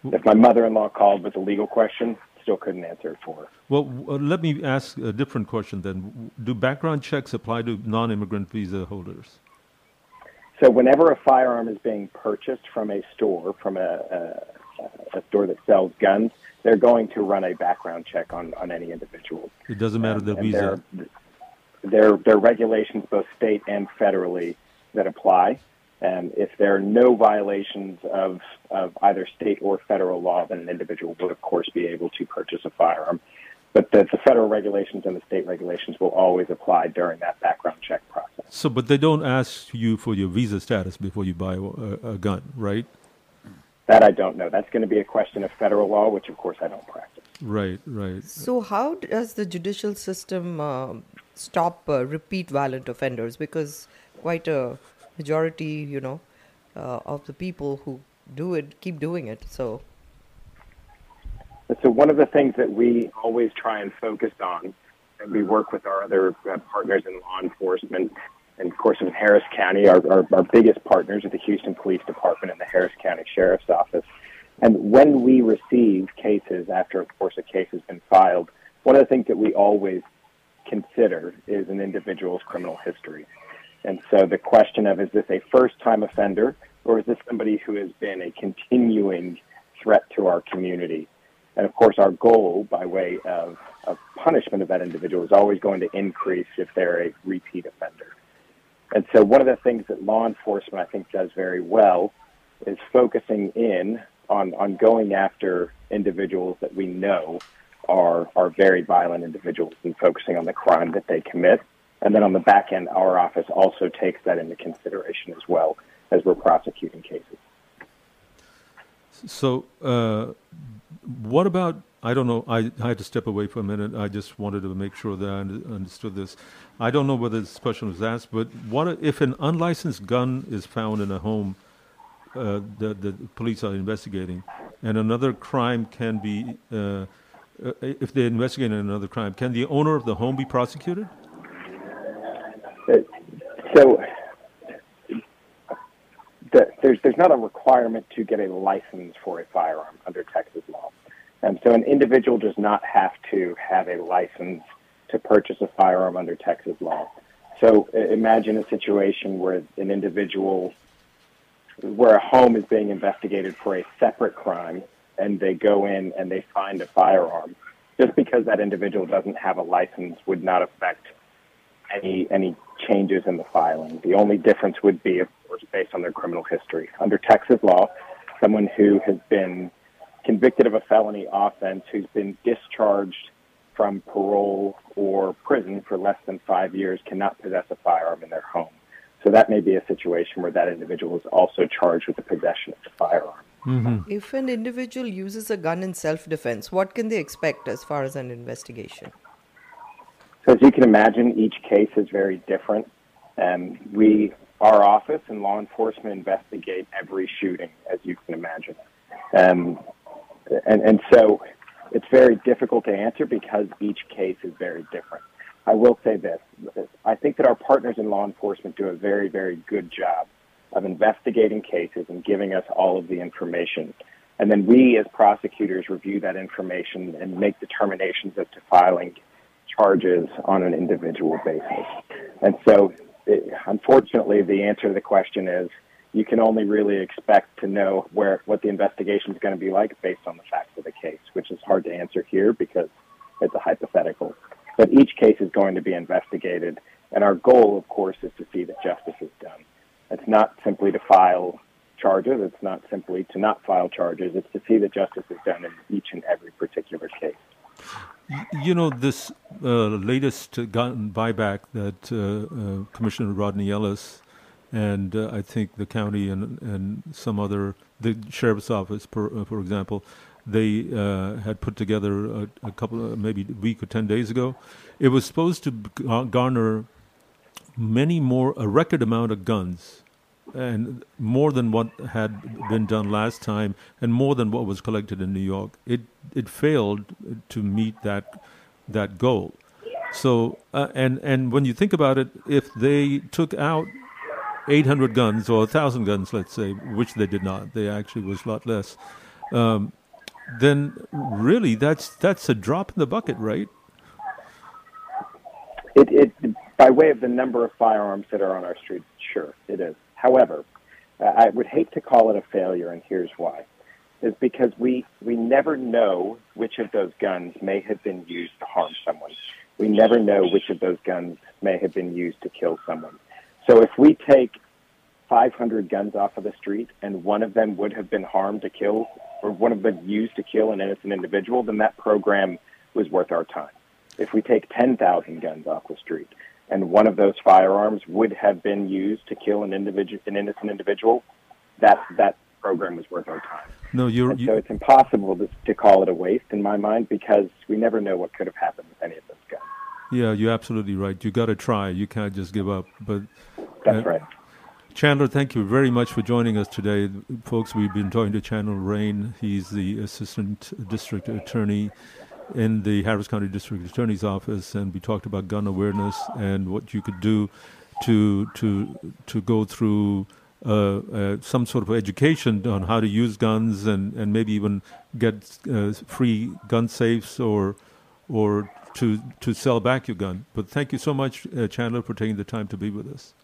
If my mother-in-law called with a legal question, still couldn't answer it for her. Well, uh, let me ask a different question then. Do background checks apply to non-immigrant visa holders? So, whenever a firearm is being purchased from a store, from a, a, a store that sells guns, they're going to run a background check on, on any individual. It doesn't matter the um, And visa. There, there, there are regulations, both state and federally, that apply. And if there are no violations of, of either state or federal law, then an individual would, of course, be able to purchase a firearm. But the, the federal regulations and the state regulations will always apply during that background check process. So, but they don't ask you for your visa status before you buy a, a gun, right? That I don't know. That's going to be a question of federal law, which, of course, I don't practice. Right, right. So, how does the judicial system um stop uh, repeat violent offenders? Because quite a majority, you know, uh, of the people who do it keep doing it. So, so one of the things that we always try and focus on and we work with our other uh, partners in law enforcement. And of course, in Harris County, our, our, our biggest partners are the Houston Police Department and the Harris County Sheriff's Office. And when we receive cases after, of course, a case has been filed, one of the things that we always consider is an individual's criminal history. And so the question of is this a first time offender or is this somebody who has been a continuing threat to our community? And of course, our goal by way of, of punishment of that individual is always going to increase if they're a repeat offender. And so one of the things that law enforcement, I think, does very well is focusing in on, on going after individuals that we know are, are very violent individuals and focusing on the crime that they commit. And then on the back end, our office also takes that into consideration as well as we're prosecuting cases. So, uh, what about? I don't know. I, I, had to step away for a minute. I just wanted to make sure that I understood this. I don't know whether this question was asked, but what if an unlicensed gun is found in a home uh, that the police are investigating, and another crime can be, uh, uh if they investigate another crime, can the owner of the home be prosecuted? So the, there's there's not a requirement to get a license for a firearm under Texas law, and so an individual does not have to have a license to purchase a firearm under Texas law. So imagine a situation where an individual, where a home is being investigated for a separate crime, and they go in and they find a firearm. Just because that individual doesn't have a license would not affect any any changes in the filing. The only difference would be, of course, based on their criminal history. Under Texas law, someone who has been convicted of a felony offense, who's been discharged from parole or prison for less than five years, cannot possess a firearm in their home. So that may be a situation where that individual is also charged with the possession of the firearm. Mm-hmm. If an individual uses a gun in self defense, what can they expect as far as an investigation? So as you can imagine, each case is very different. Um, we, our office and law enforcement investigate every shooting, as you can imagine. Um, and, and so it's very difficult to answer because each case is very different. I will say this. I think that our partners in law enforcement do a very, very good job of investigating cases and giving us all of the information. And then we as prosecutors review that information and make determinations as to filing charges on an individual basis. And so, it, unfortunately, the answer to the question is you can only really expect to know where what the investigation is going to be like based on the facts of the case, which is hard to answer here because it's a hypothetical. But each case is going to be investigated, and our goal, of course, is to see that justice is done. It's not simply to file charges. It's not simply to not file charges. It's to see that justice is done in each and every particular case. You know, this uh, latest gun buyback that uh, uh, Commissioner Rodney Ellis and uh, I think the county and, and some other, the sheriff's office, per, uh, for example, they uh, had put together a, a couple, of, maybe a week or 10 days ago. It was supposed to garner many more, a record amount of guns and more than what had been done last time, and more than what was collected in New York. It it failed to meet that that goal. So uh, and and when you think about it, if they took out 800 guns or 1,000 guns, let's say, which they did not, they actually was a lot less. Um, then really, that's that's a drop in the bucket, right? It, it by way of the number of firearms that are on our streets, sure, it is. However, I would hate to call it a failure, and here's why. Is because we, we never know which of those guns may have been used to harm someone. We never know which of those guns may have been used to kill someone. So if we take 500 guns off of the street and one of them would have been harmed to kill, or one of them used to kill an innocent individual, then that program was worth our time. If we take 10,000 guns off the street and one of those firearms would have been used to kill an individual, an innocent individual, that that program was worth our time. No, you're. And so it's impossible to, to call it a waste in my mind because we never know what could have happened with any of those guns. Yeah, you're absolutely right. You got to try. You can't just give up. But that's uh, right. Chandler, thank you very much for joining us today. Folks, we've been talking to Chandler Raine. He's the Assistant District Attorney in the Harris County District Attorney's Office, and we talked about gun awareness and what you could do to to to go through uh, uh, some sort of education on how to use guns and, and maybe even get uh, free gun safes or or to to sell back your gun. But thank you so much, uh, Chandler, for taking the time to be with us.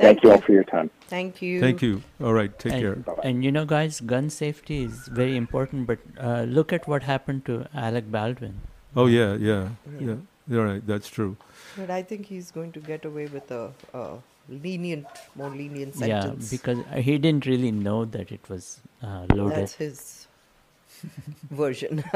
Thank, you all for your time. Thank you. Thank you. All right, take and, care. And you know, guys, gun safety is very important. But uh, look at what happened to Alec Baldwin. Oh yeah, yeah, yeah. You're right. That's true. But I think he's going to get away with a, a lenient, more lenient sentence. Yeah, because he didn't really know that it was uh, loaded. That's his version.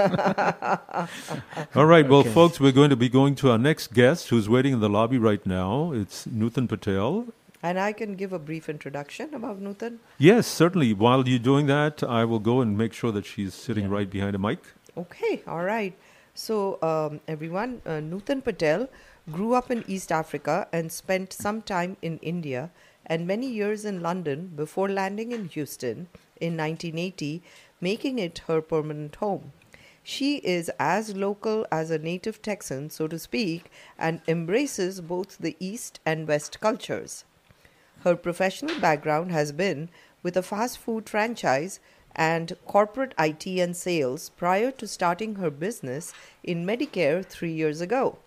All right, well, Okay. folks, we're going to be going to our next guest who's waiting in the lobby right now. It's Nutan Patel. and I can give a brief introduction about Nutan. Yes, certainly. While you're doing that, I will go and make sure that she's sitting right behind a mic. Okay, all right. So, um, everyone, uh, Nutan Patel grew up in East Africa and spent some time in India and many years in London before landing in Houston in 1980, making it her permanent home. She is as local as a native Texan, so to speak, and embraces both the East and West cultures. Her professional background has been with a fast food franchise and corporate IT and sales prior to starting her business in Medicare three years ago.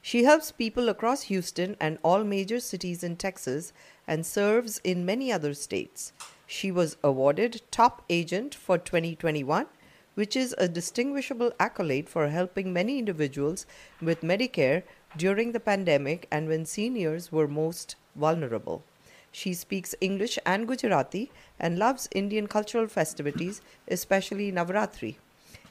She helps people across Houston and all major cities in Texas and serves in many other states. She was awarded Top Agent for 2021, which is a distinguishable accolade for helping many individuals with Medicare during the pandemic and when seniors were most vulnerable. She speaks English and Gujarati and loves Indian cultural festivities, especially Navratri.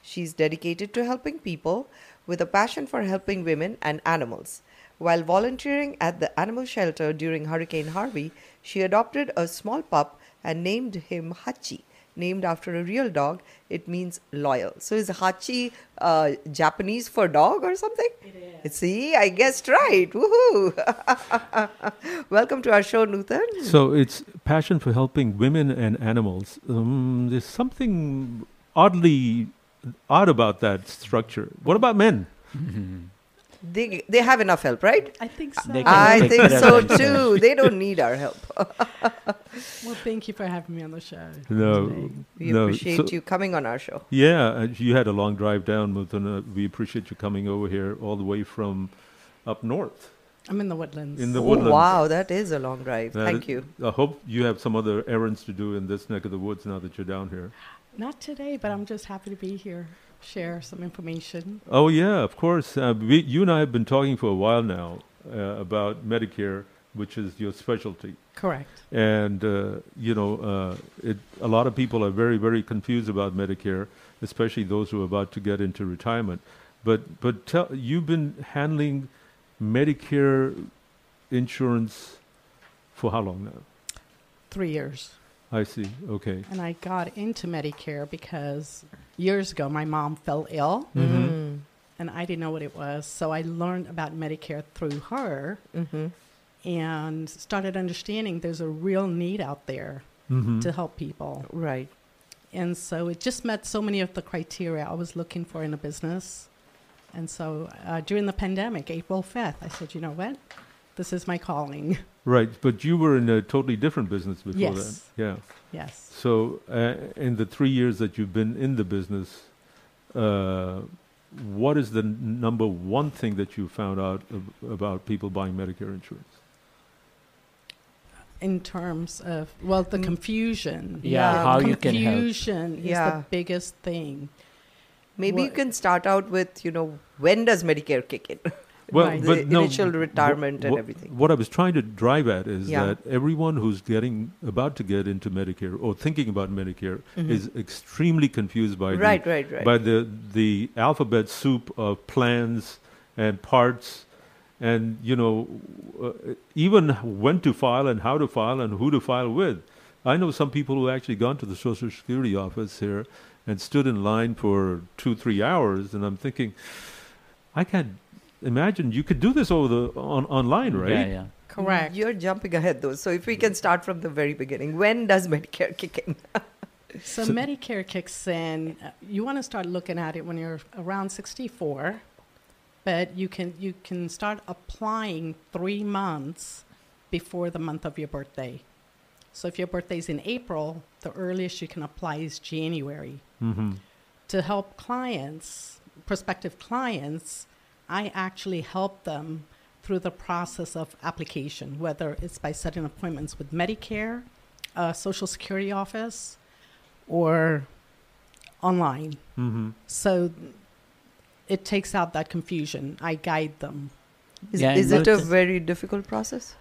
She's dedicated to helping people with a passion for helping women and animals. While volunteering at the animal shelter during Hurricane Harvey, she adopted a small pup and named him Hachi. Named after a real dog, it means loyal. So is Hachi uh, Japanese for dog or something? It is. See, I guessed right. Woohoo! Welcome to our show, Nutan. So it's passion for helping women and animals. Um, there's something oddly odd about that structure. What about men? They they have enough help, right? I think so. I think so too. They don't need our help. Well, thank you for having me on the show. No, today. We no. appreciate So- you coming on our show. Yeah, uh, you had a long drive down, Nutan. We appreciate you coming over here all the way from up north. I'm in the woodlands. In the Oh, woodlands. wow, that is a long drive. That Thank is- you. I hope you have some other errands to do in this neck of the woods now that you're down here. Not today, but I'm just happy to be here, share some information. Oh yeah, of course. Uh, we, you and I have been talking for a while now uh, about Medicare, which is your specialty. Correct. And uh, you know, uh, it, a lot of people are very, very confused about Medicare, especially those who are about to get into retirement. But but tell, you've been handling Medicare insurance for how long now? Three years. I see. Okay. And I got into Medicare because years ago my mom fell ill. Mhm. And I didn't know what it was. So I learned about Medicare through her Mhm. and started understanding there's a real need out there Mhm. to help people. Right. And so it just met so many of the criteria I was looking for in a business. And so uh, during the pandemic, April 5th, I said, you know what? This is my calling. Right, but you were in a totally different business before Yes. that. Yeah. Yes. So, uh, in the three years that you've been in the business, uh, what is the n- number one thing that you found out ab- about people buying Medicare insurance? In terms of, well, the confusion. Yeah, how you can help. Confusion is Yeah. the biggest thing. Maybe you can start out with, you know, when does Medicare kick in? Well, Right. the but no, initial retirement and everything. What I was trying to drive at is Yeah. that everyone who's getting about to get into Medicare or thinking about Medicare is extremely confused by Mm-hmm. Right, the, right, right. by the the alphabet soup of plans and parts, and you know, uh, even when to file and how to file and who to file with. I know some people who actually gone to the Social Security office here and stood in line for two, three hours, and I'm thinking, I can't imagine you could do this over the on, online, right? Yeah, yeah. Correct. You're jumping ahead though. So if we can start from the very beginning, when does Medicare kick in? So, Medicare kicks in. uh, You want to start looking at it when you're around 64, but you can you can start applying three months before the month of your birthday. So, if your birthday's in April, the earliest you can apply is January. Mm-hmm. To help clients, prospective clients, I actually help them through the process of application, whether it's by setting appointments with Medicare, uh, Social Security office, or online. Mm-hmm. So it takes out that confusion. I guide them. Is, Yeah, is it a very difficult process?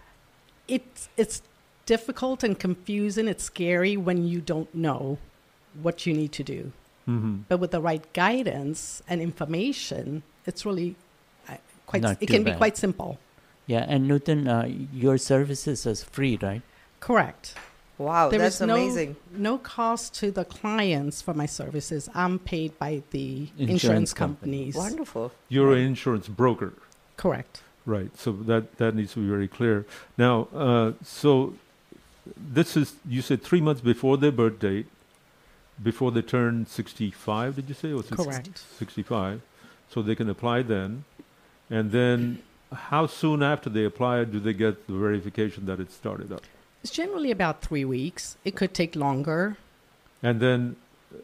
It's it's difficult and confusing. It's scary when you don't know what you need to do. Mm-hmm. But with the right guidance and information, it's really quite. Not it too can be quite simple. Yeah, and Nutan, uh, your services is free, right? Correct. Wow, There that's is no, amazing. No cost to the clients for my services. I'm paid by the Insurance insurance, company. companies. Wonderful. You're an insurance broker. Correct. Right. So that that needs to be very clear. Now, uh, so this is you said three months before their birth date, before they turn sixty-five. Did you say? Or Correct. Sixty-five. So they can apply then, and then how soon after they apply do they get the verification that it started up? It's generally about three weeks. It could take longer. And then uh,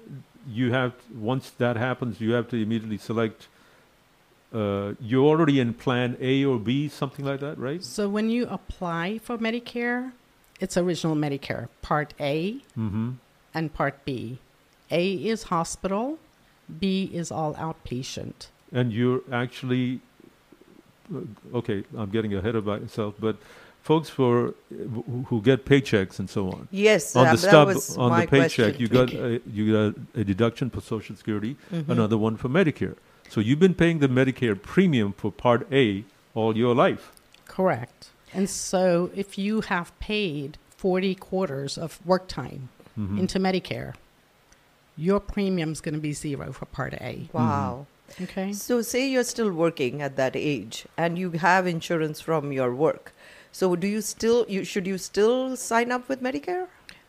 you have once that happens, you have to immediately select. Uh, you're already in Plan A or B, something like that, right? So when you apply for Medicare, it's original Medicare, Part A Mm-hmm. and Part B. A is hospital, B is all outpatient. and you're actually okay i'm getting ahead of myself but folks for who- who get paychecks and so on Yes, on um, the that stub was on the paycheck question. you got a, you got a deduction for social security Mhm. another one for medicare so you've been paying the medicare premium for part a all your life Correct. And so if you have paid 40 quarters of work time Mhm. into Medicare, your premium's going to be zero for Part A. Wow. Okay. So, say you're still working at that age and you have insurance from your work. So, do you still you should you still sign up with Medicare?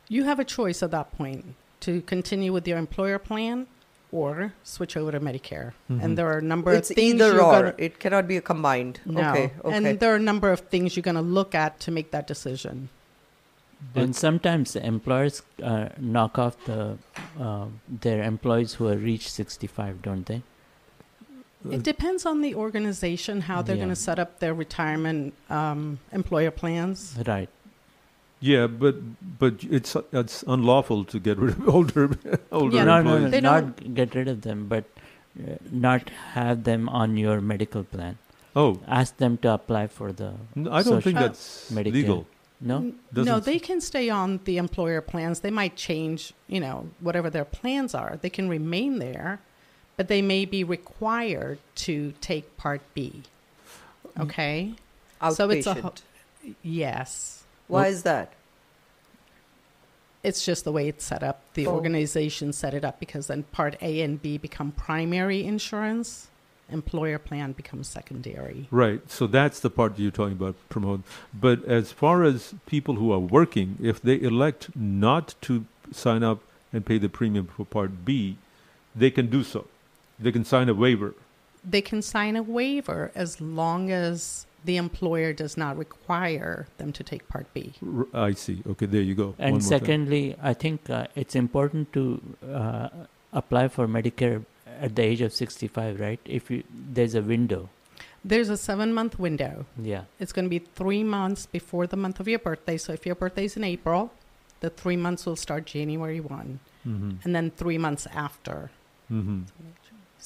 You have a choice at that point to continue with your employer plan or switch over to Medicare. Mhm. And there are a number It's of things either you're or. gonna- It cannot be a combined. No. Okay. Okay. And there are a number of things you're going to look at to make that decision. And sometimes the employers uh, knock off the uh, their employees who are reached 65, don't they? It depends on the organization how they're Yeah. going to set up their retirement um, employer plans. Right. yeah but but it's it's unlawful to get rid of older older no, no, no, employees They not get rid of them, but uh, not have them on your medical plan. Oh. Ask them to apply for the. I don't think social- that's Medicare. legal. No. No, Doesn't- they can stay on the employer plans. They might change, you know, whatever their plans are. They can remain there, but they may be required to take Part B. Okay? So it's a ho- Outpatient. yes. Why is that? It's just the way it's set up. The Oh. organization set it up because then Part A and B become primary insurance, employer plan becomes secondary. Right. So that's the part you're talking about, Pramod. But as far as people who are working, if they elect not to sign up and pay the premium for Part B, they can do so. They can sign a waiver. They can sign a waiver as long as the employer does not require them to take Part B. R- I see. Okay, there you go. And more time. secondly, I think uh, it's important to uh, apply for Medicare at the age of 65, right? If you, there's a window. There's a seven month window. Yeah. It's going to be three months before the month of your birthday. So if your birthday is in April, the three months will start January 1, Mhm. and then three months after. Mhm.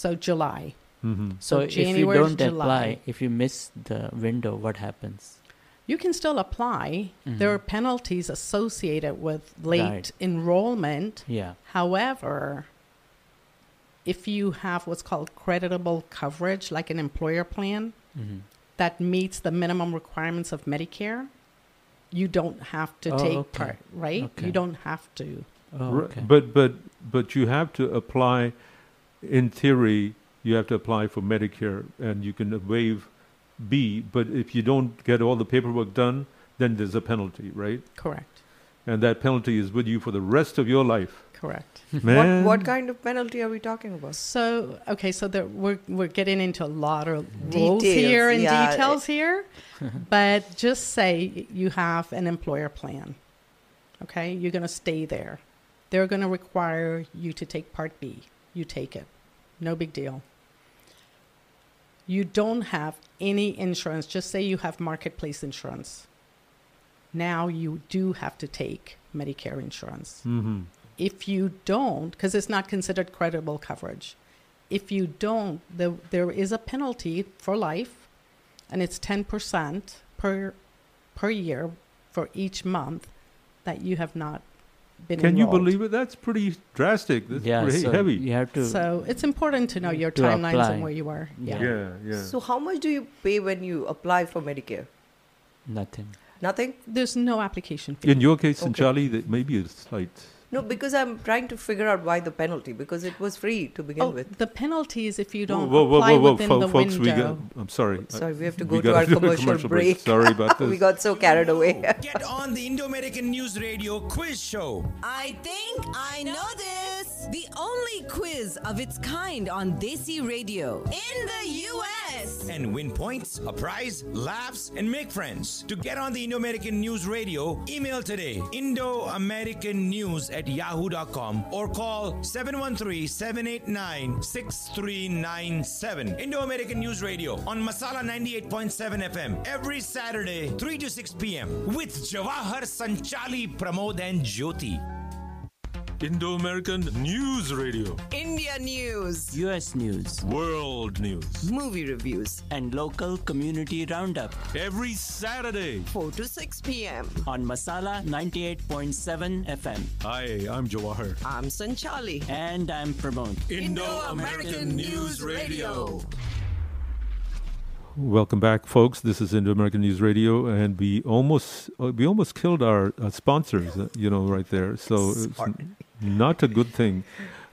So July. Mm-hmm. So, So if you don't July. apply, if you miss the window, what happens? You can still apply. There are penalties associated with late Mm-hmm. Right. enrollment. Yeah. However, if you have what's called creditable coverage, like an employer plan, Mhm. that meets the minimum requirements of Medicare, you don't have to Oh, take okay. part, right? Okay. You don't have to. Oh, Ri- okay. But but but you have to apply. In theory, you have to apply for Medicare, and you can waive B. But if you don't get all the paperwork done, then there's a penalty, right? Correct. And that penalty is with you for the rest of your life. Correct. Man. What, what kind of penalty are we talking about? So okay, so there, we're we're getting into a lot of rules Details, here and yeah. details here, but just say you have an employer plan. Okay, you're going to stay there. They're going to require you to take Part B. You take it, no big deal. You don't have any insurance. Just say you have marketplace insurance. Now you do have to take Medicare insurance. Mm-hmm. If you don't, because it's not considered credible coverage, if you don't, the, there is a penalty for life, and it's 10% per, per year for each month that you have not been Can you believe it? That's pretty drastic. That's Yeah, pretty so heavy. you have to So it's important to know your To timelines apply. and where you are. Yeah. yeah, yeah. So, how much do you pay when you apply for Medicare? nothing. Nothing? There's no application fee. In your case, in Okay. Charlie, that maybe a slight. No, because I'm trying to figure out why the penalty, because it was free to begin Oh, with. the penalty is if you don't whoa, whoa, apply whoa, whoa, within fo- the folks, window. we got. I'm sorry. Sorry, we have to go to gotta our commercial, commercial break. break. Sorry about this. we got so carried away. Get on the Indo-American News Radio quiz show. I think I know this. The only quiz of its kind on Desi Radio in the U.S. And win points, a prize, laughs, and make friends. To get on the Indo-American News Radio, email today Indo-American News at yahoo.com or call 713-789-6397. Indo-American News Radio on Masala 98.7 FM every Saturday, 3 to 6 p.m. with Jawahar Sanchali, Pramod, and Jyoti. Indo American News Radio. India News, U.S. news World News. movie reviews, and local community roundup Every Saturday. 4 to 6 p.m. on Masala 98.7 FM. Hi, I'm Jawahar. I'm Sanchali. And I'm Pramod. Indo-American News Radio. Welcome back, folks. This is Indo American News Radio, and we almost uh, we almost killed our uh, sponsors. Uh, you know, right there. So it's n- not a good thing.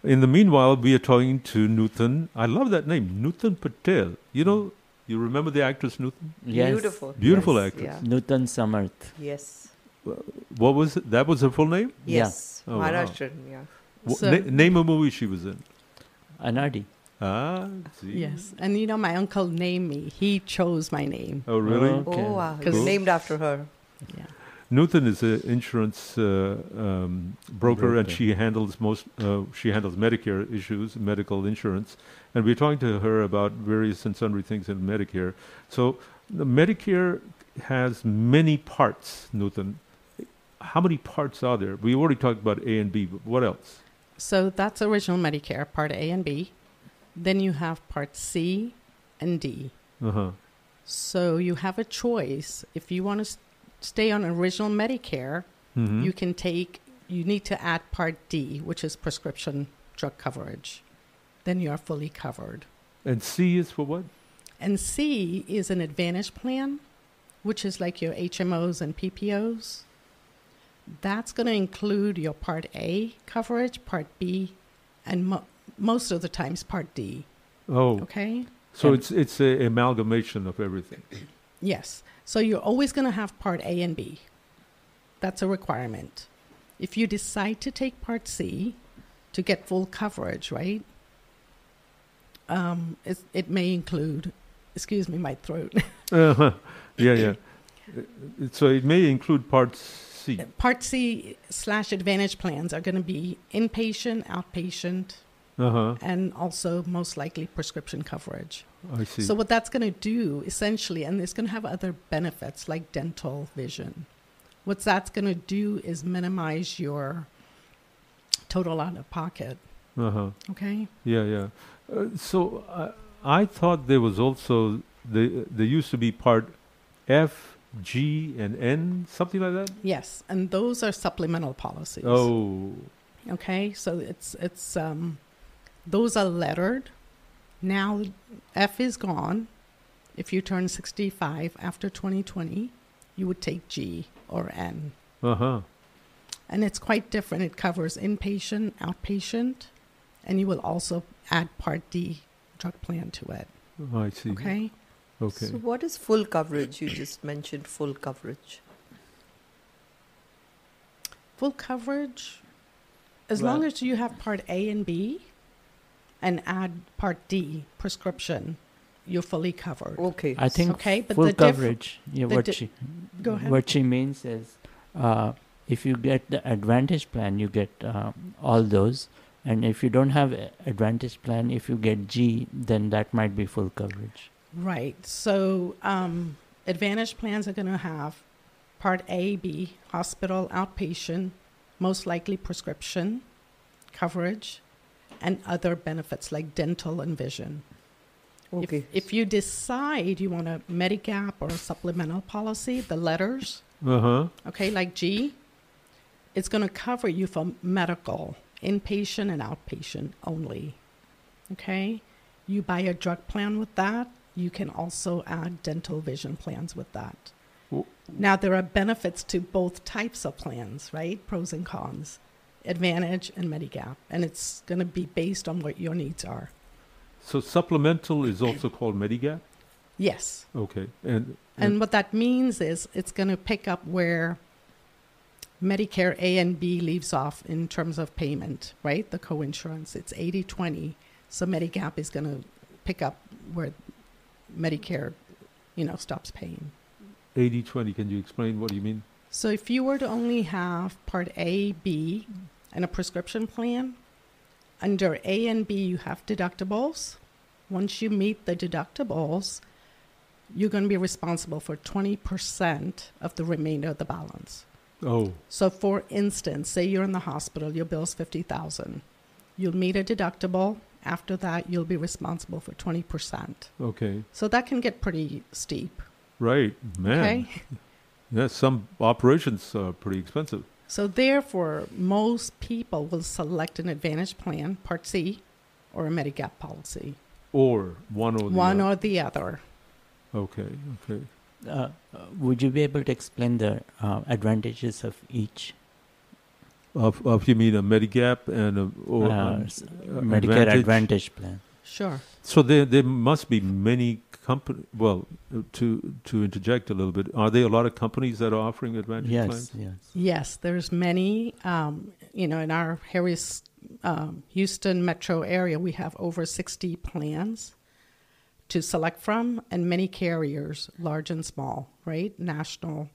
In the meanwhile, we are talking to Nutan. I love that name, Nutan Patel. You know, you remember the actress Nutan? Yes. Beautiful. Beautiful Yes, actress. yeah. Nutan Samarth. Yes. What was it? That was her full name? Yes. Oh, wow. Maharashtrian, yeah. Wha- So- na- name a movie she was in. Anadi. Ah, see. Yes, and you know my uncle named me. He chose my name. Oh, really? Okay. Oh, wow. Cool. It's named after her. Yeah. Nutan is an insurance uh, um, broker, and she handles most. Uh, she handles Medicare issues, medical insurance, and we're talking to her about various and sundry things in Medicare. So, the Medicare has many parts. Nutan, how many parts are there? We already talked about A and B, but what else? So that's original Medicare, Part A and B. Then you have Part C and D. Uh huh. So you have a choice. If you want to s- stay on original Medicare, Mhm. you can take, you need to add Part D, which is prescription drug coverage. Then you are fully covered. And C is for what? And C is an advantage plan, which is like your HMOs and PPOs. That's going to include your Part A coverage, Part B, and mo- most of the times Part D. Oh, Okay? so it's it's a amalgamation of everything. Yes. So you're always going to have Part A and B. That's a requirement. If you decide to take Part C to get full coverage, right? Um, it, it may include, excuse me, my throat. Uh-huh. Yeah, yeah. Uh, So it may include Part C. Part C slash Advantage plans are going to be inpatient, outpatient, Uh huh. and also most likely prescription coverage. I see. So what that's going to do essentially, and it's going to have other benefits like dental vision. What that's going to do is minimize your total out of pocket. Uh huh. Okay. Yeah, yeah. Uh, so I, I thought there was also the there used to be part F, G, and N, something like that. Yes, and those are supplemental policies. Oh, Okay, so it's it's um, those are lettered. Now F is gone. If you turn sixty five after twenty twenty, you would take G or N. uh huh. And it's quite different. It covers inpatient, outpatient, and you will also add Part D drug plan to it. I see. Okay. Okay. So, what is full coverage? You just mentioned full coverage. Full coverage As Well- long as you have Part A and B, and add Part D prescription, you're fully covered. Okay. I think okay, but full the diff- coverage. Yeah, the what di- she Go ahead. what she means is, uh, if you get the Advantage plan, you get uh, all those, and if you don't have Advantage plan, if you get G, then that might be full coverage. Right. So, um, Advantage plans are going to have Part A, B, hospital, outpatient, most likely prescription coverage, and other benefits like dental and vision. Okay. If, if you decide you want a Medigap or a supplemental policy, the letters, Uh huh. okay, like G, it's going to cover you for medical, inpatient and outpatient only. Okay? You buy a drug plan with that. You can also add dental vision plans with that. Now, there are benefits to both types of plans, right? Pros and cons, Advantage and Medigap. And it's going to be based on what your needs are. So supplemental is also called Medigap. Yes. Okay, and And what that means is it's going to pick up where Medicare A and B leaves off in terms of payment, right? The coinsurance. It's 80 20. So Medigap is going to pick up where Medicare, you know, stops paying. 80-20, Can you explain what do you mean? So if you were to only have Part A, B, and a prescription plan, under A and B you have deductibles. Once you meet the deductibles, you're going to be responsible for 20% of the remainder of the balance. Oh, So for instance, say you're in the hospital, your bill's 50,000. You'll meet a deductible. After that, you'll be responsible for 20%. okay, So that can get pretty steep. right, man. Okay? Yeah, some operations are pretty expensive. So therefore, most people will select an Advantage plan, Part C, or a Medigap policy, Or one or the one other. or the other. Okay, okay. Uh, uh, would you be able to explain the uh, advantages of each? Of, of you mean a Medigap and a or Uh, s- Medicare Advantage plan. Sure. So there there must be many company. Well, uh, to to interject a little bit, are there a lot of companies that are offering Advantage Yes, plans? yes. Yes, there's many. Um, you know, in our Harris um, Houston metro area, we have over 60 plans to select from, and many carriers, large and small, right? National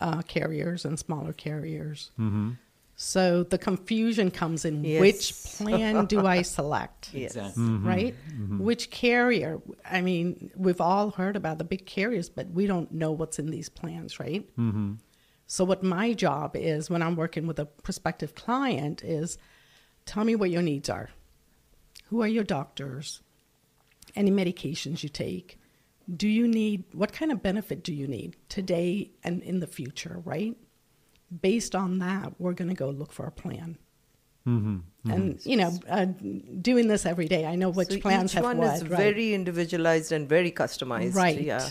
uh, carriers and smaller carriers. Mm-hmm. So the confusion comes in Yes. which plan do I select? Yes. Exactly. Mhm. Right? Mhm. Which carrier? I mean, we've all heard about the big carriers, but we don't know what's in these plans, right? Mm-hmm. So what my job is when I'm working with a prospective client is tell me what your needs are. Who are your doctors? Any medications you take? Do you need what kind of benefit do you need today and in the future, right? Based on that, we're going to go look for a plan. Mm-hmm. And you know, uh, doing this every day, I know which so plans each have one what. is right? very individualized and very customized. Right. Yeah.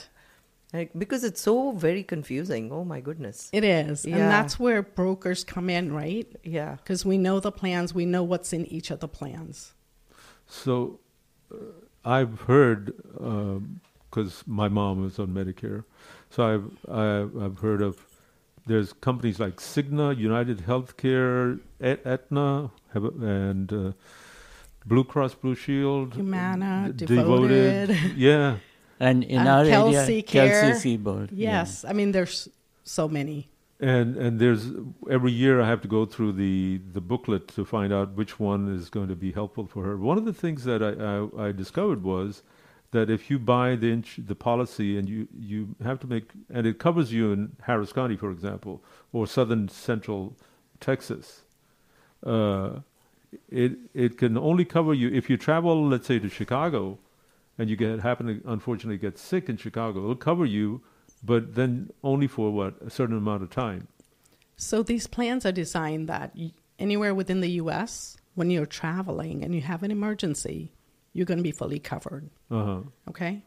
Like, because it's so very confusing. Oh my goodness. It is, and that's where brokers come in, right? Yeah. Because we know the plans, we know what's in each of the plans. So uh, I've heard because my mom was on Medicare, so I've I've, I've heard of there's companies like Cigna, United Healthcare, Et- Aetna, have- and uh, Blue Cross Blue Shield, Humana, D- Devoted. yeah. And in Um, our Kelsey area, Care. Kelsey Seybold. yeah. Yes, I mean there's so many. And and there's every year I have to go through the the booklet to find out which one is going to be helpful for her. One of the things that I I, I discovered was that if you buy the the policy and you you have to make and it covers you in Harris County, for example, or southern central Texas. Uh, it it can only cover you if you travel, let's say, to Chicago, and you get happen to unfortunately get sick in Chicago. It'll cover you, but then only for what a certain amount of time. So these plans are designed that anywhere within the U.S. when you're traveling and you have an emergency, you're going to be fully covered. Uh huh. Okay.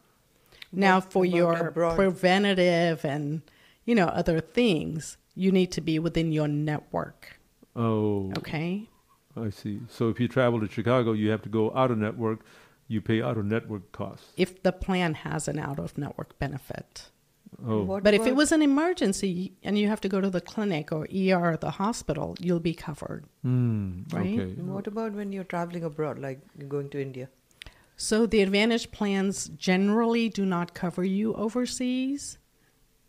Now, What for your abroad? preventative and you know other things, you need to be within your network. Oh. Okay. I see. So if you travel to Chicago, you have to go out of network. You pay out of network costs. If the plan has an out of network benefit. Oh. What but if it was an emergency and you have to go to the clinic or ER or the hospital, you'll be covered. Hmm, Right? okay. What about when you're traveling abroad, like going to India? So the Advantage plans generally do not cover you overseas.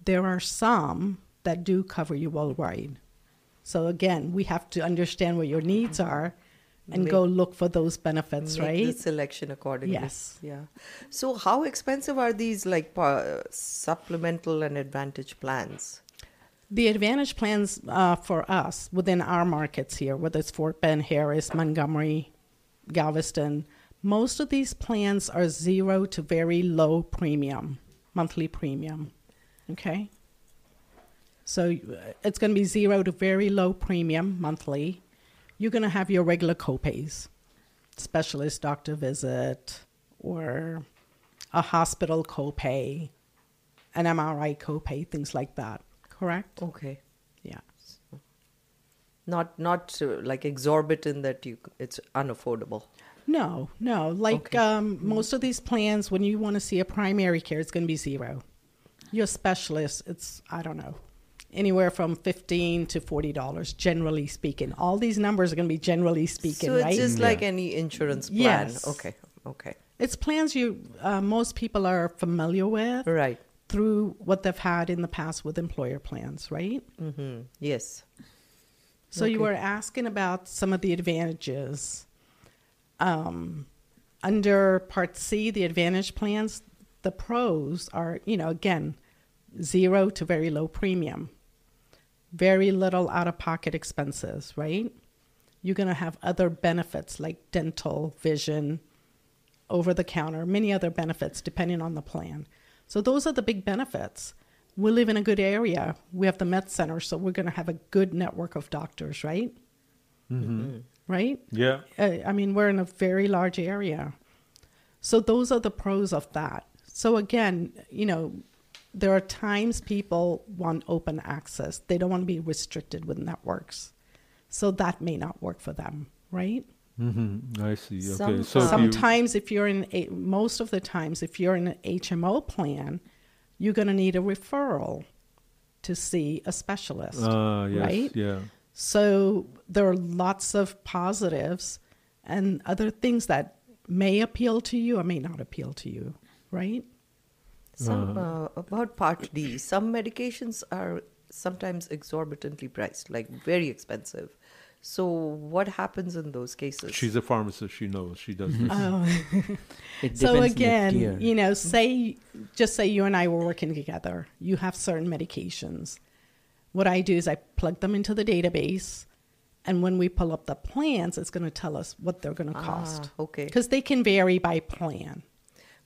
There are some that do cover you worldwide. So again, we have to understand what your needs are and go look for those benefits, Make right? the selection accordingly. Yes. Yeah. So, how expensive are these like pa- supplemental and advantage plans? The Advantage plans uh, for us within our markets here, whether it's Fort Bend, Harris, Montgomery, Galveston, most of these plans are zero to very low premium, monthly premium. Okay? So uh, it's going to be zero to very low premium monthly. You're going to have your regular copays, specialist doctor visit, or a hospital copay, an MRI copay, things like that. Correct? Okay. Yeah. Not not uh, like exorbitant that you it's unaffordable. No, no. Like um, most of these plans, when you want to see a primary care, it's going to be zero. Your specialist, it's I don't know, anywhere from fifteen to forty dollars, generally speaking. All these numbers are going to be generally speaking, so it's right? just like any insurance plan. Yes. Okay. Okay. It's plans you uh, most people are familiar with, right? Through what they've had in the past with employer plans, right? Mm-hmm. Yes. So you were asking about some of the advantages. Um, under Part C, the Advantage plans, the pros are, you know, again, zero to very low premium, very little out of pocket expenses, right? You're going to have other benefits like dental, vision, over the counter, many other benefits depending on the plan. So those are the big benefits. We live in a good area. We have the Med Center, so we're going to have a good network of doctors, right? Mm-hmm. Right? Yeah. Uh, I mean, we're in a very large area. So those are the pros of that. So again, you know, there are times people want open access. They don't want to be restricted with networks. So that may not work for them, right? Mm-hmm. I see. Okay. Some- so if you- sometimes if you're in a, most of the times if you're in an HMO plan, you're going to need a referral to see a specialist, Ah, yes, right? yeah. So there are lots of positives and other things that may appeal to you or may not appeal to you, right? Some uh, about Part D. Some medications are sometimes exorbitantly priced, like very expensive. So, what happens in those cases? She's a pharmacist. She knows. She does this. Oh. It so depends on the again, you know, say just say you and I were working together. You have certain medications. What I do is I plug them into the database, and when we pull up the plans, it's going to tell us what they're going to cost. Ah, okay. Because they can vary by plan.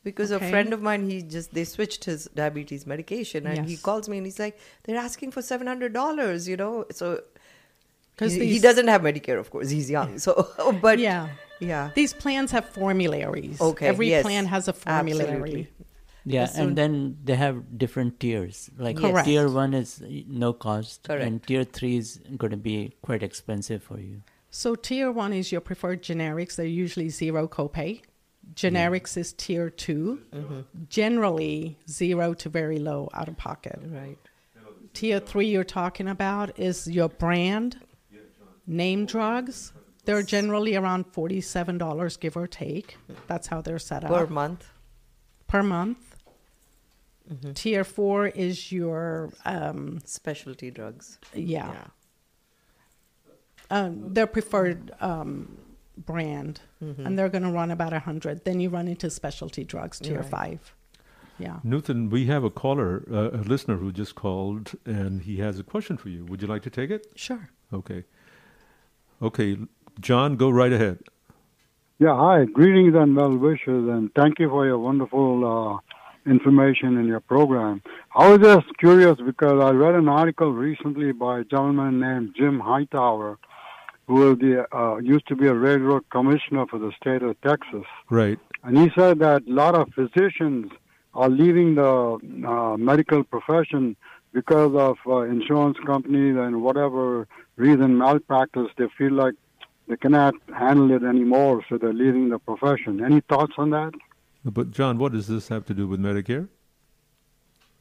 Because Okay. a friend of mine, he just they switched his diabetes medication, and he calls me and he's like, "They're asking for seven hundred dollars," you know. So, 'Cause he, he doesn't have Medicare, of course. He's young, so but yeah, yeah. These plans have formularies. Okay, every yes, plan has a formulary. absolutely. Yeah, So- and then they have different tiers. Like Yes. Tier one is no cost, Correct. and tier three is going to be quite expensive for you. So tier one is your preferred generics. They're usually zero copay. Generics is tier 2 Mm-hmm. Generally zero to very low out of pocket. Right. Tier three you're talking about is your brand name drugs. They're generally around forty-seven dollars, give or take. That's how they're set up Per month. Per month. Tier four is your um, specialty drugs. Yeah. Um, their preferred um, brand, Mhm. and they're going to run about a hundred. Then you run into specialty drugs, tier Right. five. Yeah. Nutan, we have a caller, uh, a listener who just called, and he has a question for you. Would you like to take it? Sure. Okay. Okay, John, go right ahead. Yeah, hi. Greetings and well wishes, and thank you for your wonderful uh, information in your program. I was just curious because I read an article recently by a gentleman named Jim Hightower, who was the, uh, used to be a railroad commissioner for the state of Texas. Right. And he said that a lot of physicians are leaving the uh, medical profession because of uh, insurance companies and whatever reason malpractice. They feel like they cannot handle it anymore, so they're leaving the profession. Any thoughts on that? But, John, what does this have to do with Medicare?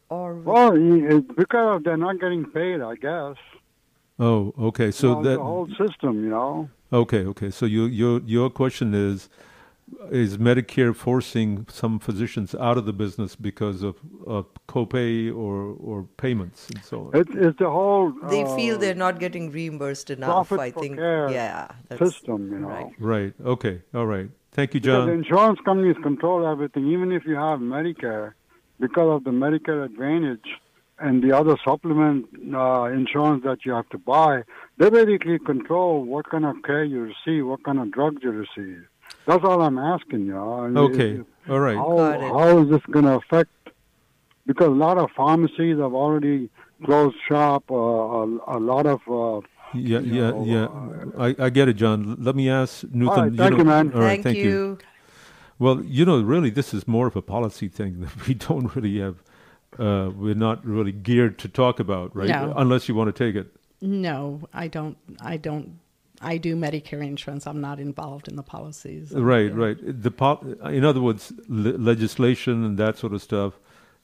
Or Well, it's because they're not getting paid, I guess. Oh, okay. So You know, that the whole system, you know. Okay, okay. So you, your your question is, is Medicare forcing some physicians out of the business because of, of copay or, or payments and so on? It's it's the whole they uh, feel they're not getting reimbursed enough. profit I for think. care Yeah. That's, system, you know. right. Right. Okay. All right. Thank you, John. Because the insurance companies control everything, even if you have Medicare, because of the Medicare Advantage and the other supplement uh, insurance that you have to buy, they basically control what kind of care you receive, what kind of drugs you receive. That's all I'm asking you. I mean, Okay. All right. How, Got it. how is this going to affect? Because a lot of pharmacies have already closed shop. Uh, a, a lot of uh, Yeah, you yeah, know, yeah. I, I get it, John. Let me ask Nutan. All right, thank know- you, man. All right, Thank thank you. Well, you know, really, this is more of a policy thing that we don't really have. Uh, we're not really geared to talk about, right? No. Unless you want to take it. No, I don't. I don't. I do Medicare insurance. I'm not involved in the policies. Right, right. The pol- in other words, le- legislation and that sort of stuff,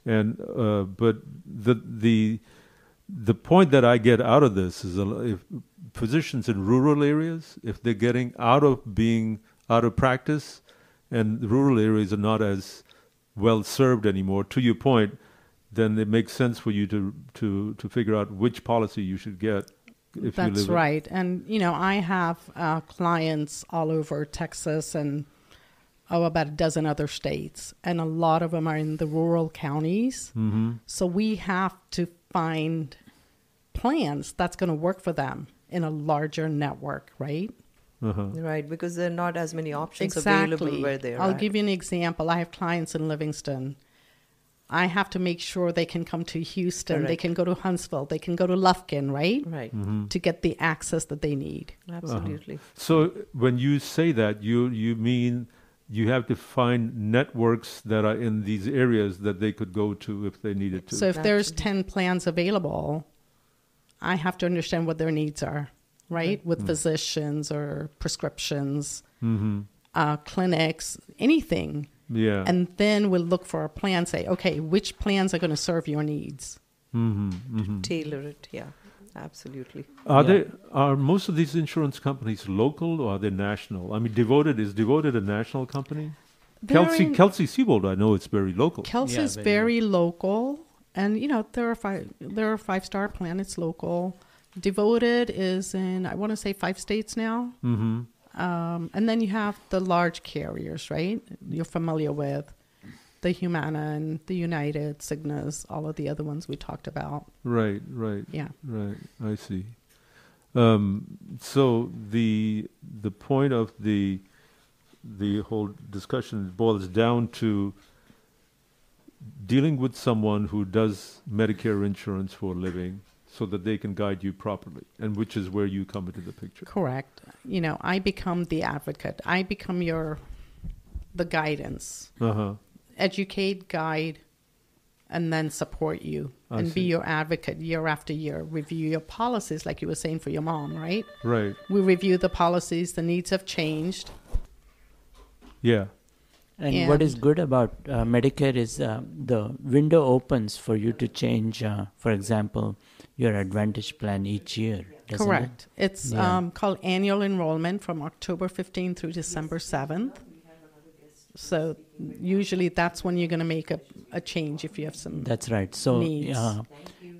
and uh, but the the the point that I get out of this is if physicians in rural areas, if they're getting out of being out of practice, and rural areas are not as well served anymore. To your point, then it makes sense for you to to to figure out which policy you should get. If you That's live in- right. And, you know, I have uh, clients all over Texas and, oh, about a dozen other states. And a lot of them are in the rural counties. Mhm. So we have to find plans that's going to work for them in a larger network, right? Uh-huh. Right, because there are not as many options exactly. available where they're I'll at. give you an example. I have clients in Livingston. I have to make sure they can come to Houston, they can go to Huntsville, they can go to Lufkin, right? Right. Mhm. To get the access that they need. Absolutely. Uh-huh. So when you say that, you you mean you have to find networks that are in these areas that they could go to if they needed to. So if there's 10 plans available, I have to understand what their needs are, right? With Mm. physicians or prescriptions, Mhm. uh, clinics, anything. Yeah. And then we'll look for a plan, say, okay, which plans are going to serve your needs? hmm hmm Tailor it, yeah. Absolutely. Are they are most of these insurance companies local or are they national? I mean, Devoted is Devoted a national company? They're Kelsey in- Kelsey Seybold, I know it's very local. Kelsey's very local, and you know there are five there are five star plan. It's local. Devoted is in I want to say five states now. Mhm. Um, and then you have the large carriers, right? You're familiar with the Humana and the United, Cignas, all of the other ones we talked about. Right, right. Yeah. Right. I see. Um, so the the point of the the whole discussion boils down to dealing with someone who does Medicare insurance for a living so that they can guide you properly, and which is where you come into the picture. Correct. You know, I become the advocate. I become your the guidance. Uh-huh. Educate, guide, and then support you I and be your advocate year after year. Review your policies like you were saying for your mom, right? Right. We review the policies, the needs have changed. Yeah. And, what is good about uh, Medicare is uh, the window opens for you to change, uh, for example, your Advantage plan each year. doesn't Correct. It? It's Yeah. um, called annual enrollment from October 15th through December 7th. So usually that's when you're going to make a, a change if you have some That's right. So, uh,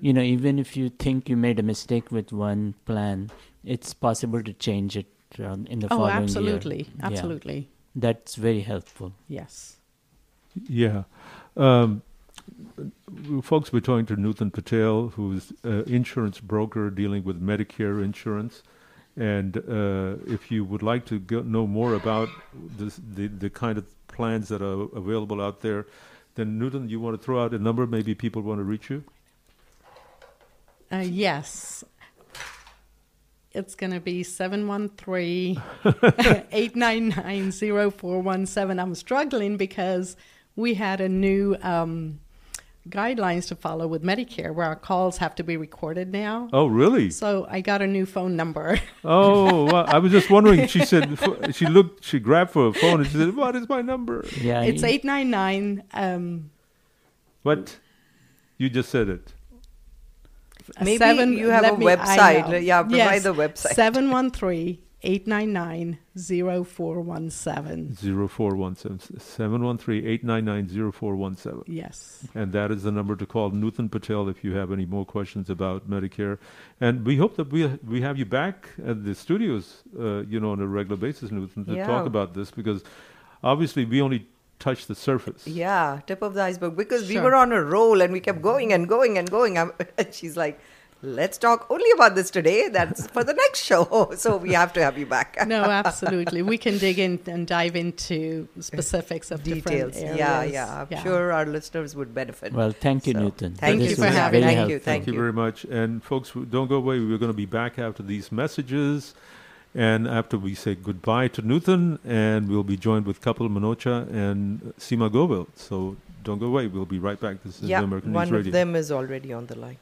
you know, even if you think you made a mistake with one plan, it's possible to change it um, in the Oh, following year. Oh, absolutely, absolutely. Yeah. Absolutely. That's very helpful. Yes. Yeah. Um, folks, we're talking to Nutan Patel, who's an insurance broker dealing with Medicare insurance. And uh, if you would like to go, know more about this, the, the kind of plans that are available out there, then Nutan, you want to throw out a number? Maybe people want to reach you? Uh, yes. It's going to be 713 899 0417. I'm struggling because we had a new um, guidelines to follow with Medicare where our calls have to be recorded now. Oh, really? So I got a new phone number. Oh, well, I was just wondering. She said she looked, she grabbed for a phone and she said, "What is my number?" Yeah, it's 899 um, What? You just said it. Maybe you have let a me- website. Yeah, provide yes, the website. 713 899 0417. 0417 713 899 0417. Yes. And that is the number to call Nutan Patel if you have any more questions about Medicare. And we hope that we we have you back at the studios, uh, you know, on a regular basis, Nutan, to Yeah. talk about this because obviously we only touched the surface. Yeah, tip of the iceberg because we were on a roll and we kept going and going and going. I'm, and she's like, let's talk only about this today. That's for the next show. So we have to have you back. No, absolutely. We can dig in and dive into specifics of Details. different Yeah, areas. yeah. I'm sure our listeners would benefit. Well, thank you, So, Nutan. Thank This you for having very Thank you. helpful. Thank you you. very much. And folks, don't go away. We're going to be back after these messages. And after we say goodbye to Nutan, and we'll be joined with Kapil Manocha and Sima Govil. So don't go away. We'll be right back. This is Yeah, the American one News Radio. One of them is already on the line.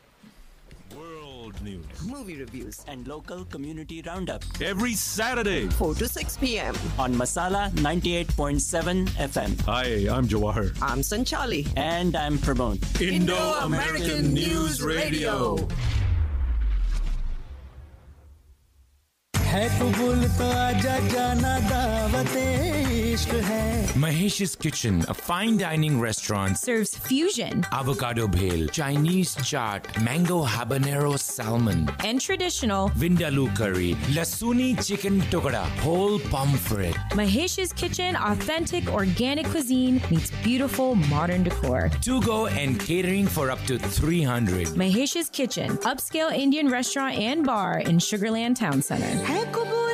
World News. Movie reviews. And local community roundup. Every Saturday. 4 to 6 p.m. On Masala 98.7 FM. Hi, I'm Jawahar. I'm Sanchali. And I'm Pramod. Indo-American News Radio. है कबूल तो आजा जाना दावते इश्क है Mahesh's Kitchen, a fine dining restaurant, serves fusion avocado bhel, Chinese chaat, mango habanero salmon, and traditional vindaloo curry, lasuni chicken tukada, whole pomfret. Mahesh's Kitchen authentic organic cuisine meets beautiful modern decor. To go and catering for up to 300. Mahesh's Kitchen, upscale Indian restaurant and bar in Sugarland Town Center. है Jacobo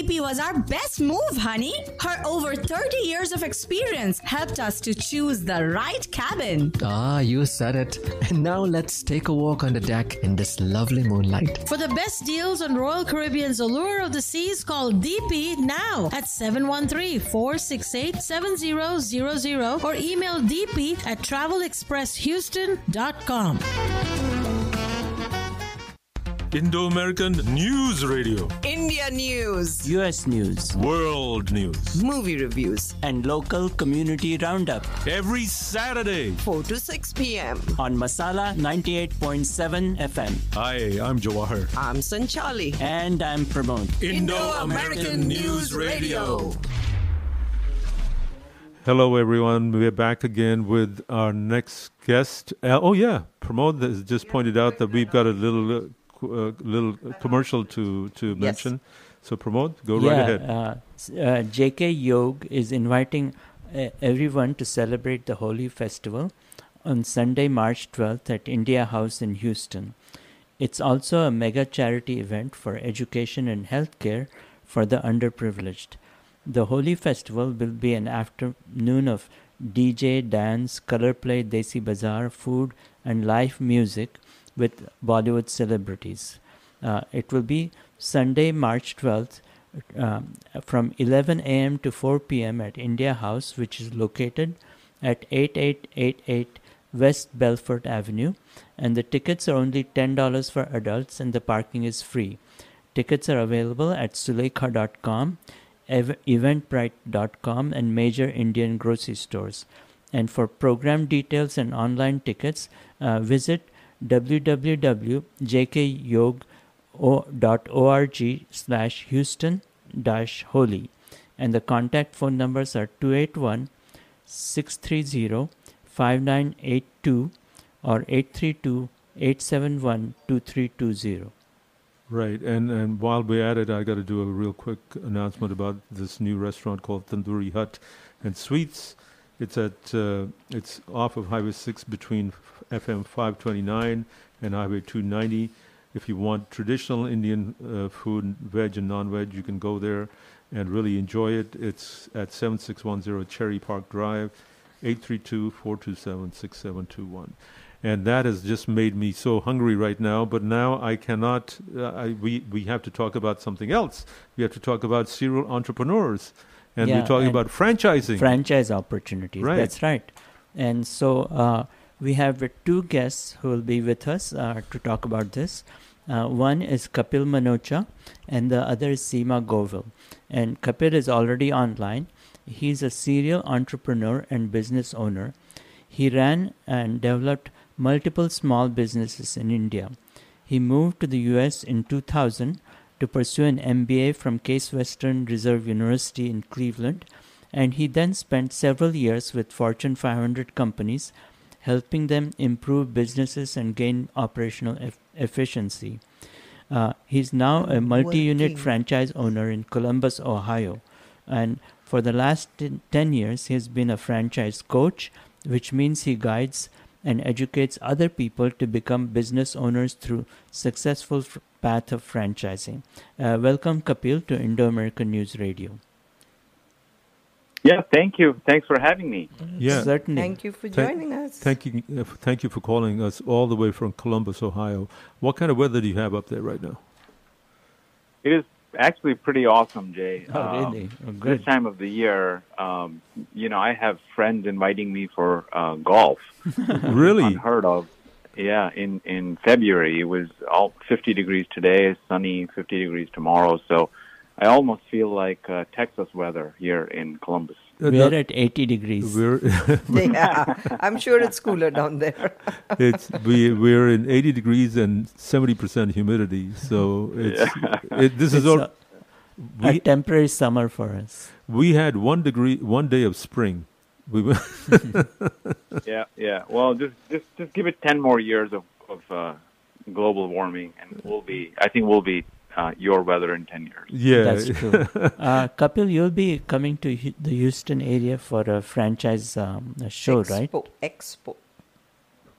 Calling DP was our best move, honey. Her over 30 years of experience helped us to choose the right cabin. Ah, you said it. And now let's take a walk on the deck in this lovely moonlight. For the best deals on Royal Caribbean's Allure of the Seas, call DP now at 713-468-7000 or email DP at travelexpresshouston.com. Indo-American News Radio. India News. US News. World News. Movie reviews. And local community roundup. Every Saturday. 4 to 6 p.m. On Masala 98.7 FM. Hi, I'm Jawahar. I'm Sanchali. And I'm Pramod. Indo-American News Radio. Hello, everyone. We're back again with our next guest. Uh, oh, yeah, Pramod has just pointed out that we've got a little co- little commercial to to mention. So, Pramod. go yeah, right ahead. Uh, uh, JK Yog is inviting uh, everyone to celebrate the Holi festival on Sunday, March 12th at India House in Houston. It's also a mega charity event for education and healthcare for the underprivileged. The Holi festival will be an afternoon of DJ, dance, color play, desi bazaar, food, and live music with Bollywood celebrities. Uh, it will be Sunday, March 12th um, from 11 a.m. to 4 p.m. at India House, which is located at 8888 West Belfort Avenue. And the tickets are only $10 for adults and the parking is free. Tickets are available at sulekha.com, ev- eventbrite.com, and major Indian grocery stores. And for program details and online tickets, uh, visit www.jkyog.org slash Houston dash Holi. And the contact phone numbers are 281 630 5982 or 832 871 2320. Right, and and while we're at it, I got to do a real quick announcement about this new restaurant called Tandoori Hut and Sweets. It's at uh, it's off of Highway Six between FM 529 and Highway 290. If you want traditional Indian uh, food, veg and non-veg, you can go there and really enjoy it. It's at 7610 Cherry Park Drive, 832-427-6721 and that has just made me so hungry right now. But now I cannot. Uh, I, we we have to talk about something else. We have to talk about serial entrepreneurs, and Yeah, we're talking and about franchising. Franchise opportunities. Right. That's right. And so uh, we have two guests who will be with us uh, to talk about this. Uh, one is Kapil Manocha, and the other is Seema Govil. And Kapil is already online. he's a serial entrepreneur and business owner. He ran and developed multiple small businesses in India. He moved to the US in 2000 to pursue an MBA from Case Western Reserve University in Cleveland, and he then spent several years with Fortune 500 companies, helping them improve businesses and gain operational eff- efficiency. Uh, he's now a multi unit franchise owner in Columbus, Ohio. And for the last 10 10 years, he has been a franchise coach, which means he guides and educates other people to become business owners through successful f- path of franchising. Uh, welcome, Kapil, to Indo American News Radio. Yeah, thank you. Thanks for having me. Yeah. Certainly. Thank you for Thank- joining us. Thank you, uh, thank you for calling us all the way from Columbus, Ohio. What kind of weather do you have up there right now? It is actually pretty awesome, Jay. Oh, Um, really? Oh, This good. time of the year, um, you know, I have friends inviting me for uh, golf. Really? Unheard of. Yeah, in in February it was all 50 degrees today, sunny, 50 degrees tomorrow. So I almost feel like uh, Texas weather here in Columbus. We're no- at 80 degrees. We're yeah, I'm sure it's cooler down there. it's we we're in 80 degrees and 70 percent humidity. So it's it, this is all. a- a temporary summer for us. We had one degree, one day of spring. We went yeah, yeah. Well, just just just give it 10 more years of of uh, global warming, and we'll be. I think we'll be uh, your weather in 10 years. Yeah. That's true. uh, Kapil, you'll be coming to Hu- the Houston area for a franchise um, a show, right? Expo. Expo.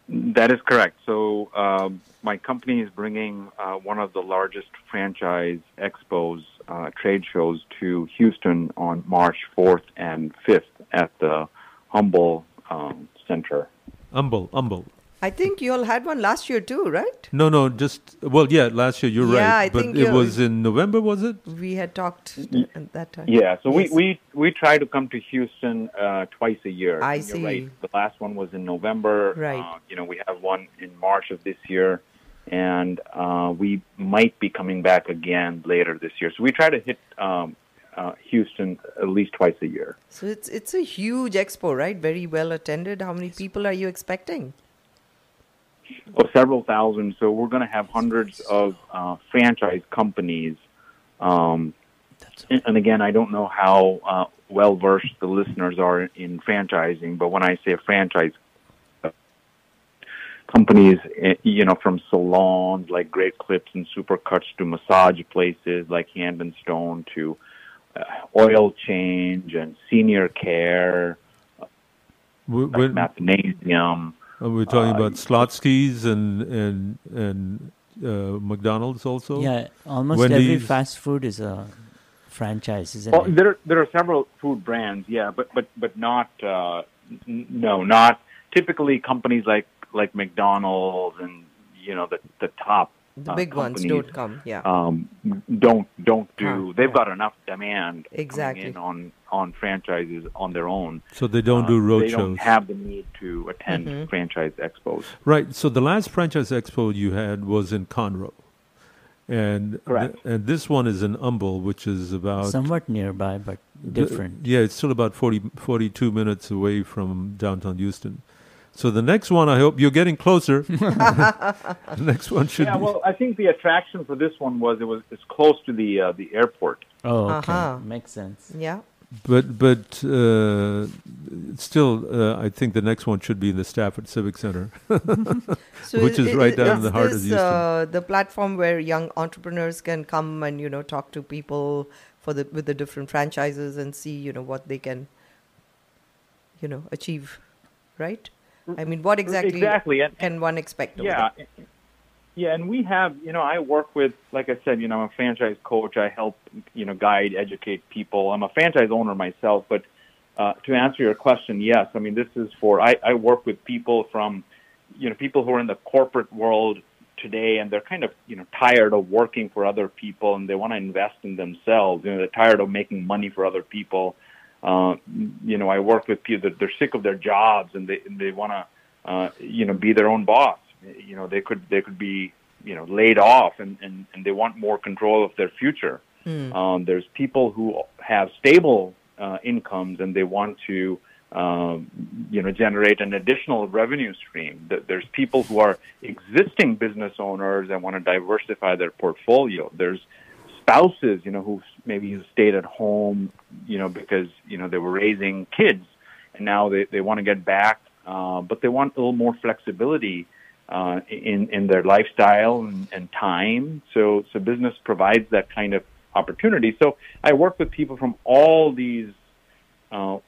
That is correct. So um, my company is bringing uh, one of the largest franchise expos, uh, trade shows to Houston on March 4th and 5th at the Humble um, Center. humble, humble. I think you all had one last year too, right? No, no, just well, yeah. Last year, you're Yeah, right, I but think it was in November, was it? We had talked at that time. Yeah, so Yes. we, we, we try to come to Houston uh, twice a year. I You're see. Right. The last one was in November. Right. Uh, you know, we have one in March of this year, and uh, we might be coming back again later this year. So we try to hit um, uh, Houston at least twice a year. So it's it's a huge expo, right? Very well attended. How many people are you expecting? Oh, several thousand. So we're going to have hundreds of uh, franchise companies. Um, and, and again, I don't know how uh, well versed the listeners are in franchising, but when I say franchise uh, companies, eh, you know, from salons like Great Clips and Supercuts to massage places like Hand and Stone to uh, oil change and senior care, We- like we're- mathnasium. Are we talking Uh, about Schlotzsky's and and and uh, McDonald's also? Yeah, almost every fast food is a franchise, isn't Well, it? there there are several food brands, yeah, but but but not uh, n- no, not typically companies like like McDonald's and you know the the top The uh, big ones don't come. Yeah. Um, don't don't do. Huh, they've got enough demand Exactly. in on on franchises on their own. So they don't Uh, do road They don't have the need to attend Mm-hmm. franchise expos. Right. So the last franchise expo you had was in Conroe, and Correct. th- and this one is in Humble, which is about Somewhat nearby, but th- different. yeah, it's still about 40, 42 minutes away from downtown Houston. So the next one, I hope you're getting closer. the next one should yeah, be. well, I think the attraction for this one was it was it's close to the uh, the airport. Oh, okay. Uh-huh. Makes sense. Yeah. But but uh, still, uh, I think the next one should be in the Stafford Civic Center, So which i- is i- right down in the is heart of this, Houston. Uh, the platform where young entrepreneurs can come and you know talk to people for the with the different franchises and see you know what they can you know achieve, right? I mean, what exactly, Exactly, and- can one expect? Yeah. Yeah, and we have, you know, I work with, like I said, you know, I'm a franchise coach. I help, you know, guide, educate people. I'm a franchise owner myself, but uh, to answer your question, yes. I mean, this is for, I, I work with people from, you know, people who are in the corporate world today and they're kind of, you know, tired of working for other people and they want to invest in themselves. You know, they're tired of making money for other people. Uh, you know, I work with people that they're sick of their jobs and they, and they want to, uh, you know, be their own boss. You know, they could they could be you know laid off and and, and they want more control of their future. Hmm. Um, there's people who have stable uh, incomes and they want to, um, you know, generate an additional revenue stream. There's people who are existing business owners and want to diversify their portfolio. There's spouses, you know, who maybe stayed at home, you know, because you know they were raising kids, and now they they want to get back, uh, but they want a little more flexibility uh, in in their lifestyle and, and time. So so business provides that kind of opportunity. So I work with people from all these. Uh,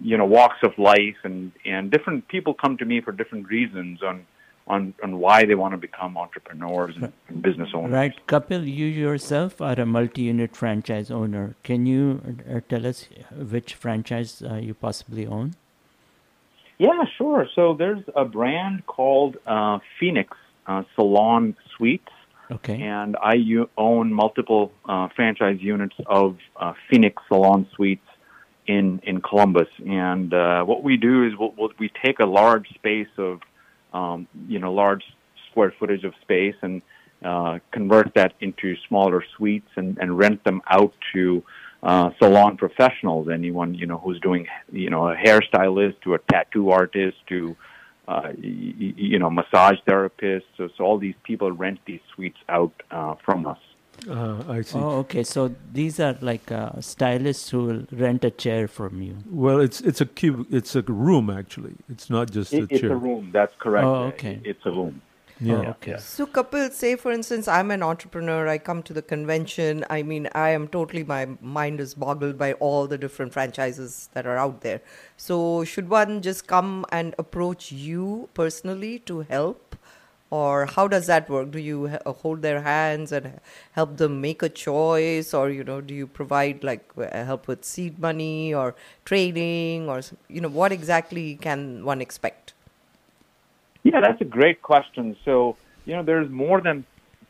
you know, walks of life, and and different people come to me for different reasons on on on why they want to become entrepreneurs and, and business owners. Right, Kapil, you yourself are a multi-unit franchise owner. Can you uh, tell us which franchise uh, you possibly own? Yeah, sure. So there's a brand called uh, Phoenix uh, Salon Suites. Okay. And I u- own multiple uh, franchise units of uh, Phoenix Salon Suites in in Columbus. And uh, what we do is we'll, we'll, we take a large space of, um, you know, large square footage of space and uh, convert that into smaller suites and, and rent them out to uh, salon professionals. Anyone you know who's doing, you know, a hairstylist to a tattoo artist to uh, y- you know, massage therapists. So, so all these people rent these suites out uh, from us. Uh, I see. Oh, okay. So these are like uh, stylists who will rent a chair from you. Well, it's it's a cube. It's a room actually. It's not just It- a it's chair. It's a room. That's correct. Oh, okay. It's a room. Yeah. okay. So, Kapil, say for instance, I'm an entrepreneur. I come to the convention. I mean, I am totally, my mind is boggled by all the different franchises that are out there. So, should one just come and approach you personally to help? Or how does that work? Do you uh, hold their hands and help them make a choice? Or, you know, do you provide like uh, help with seed money or training? Or, you know, what exactly can one expect? Yeah, that's a great question. So, you know, there's more than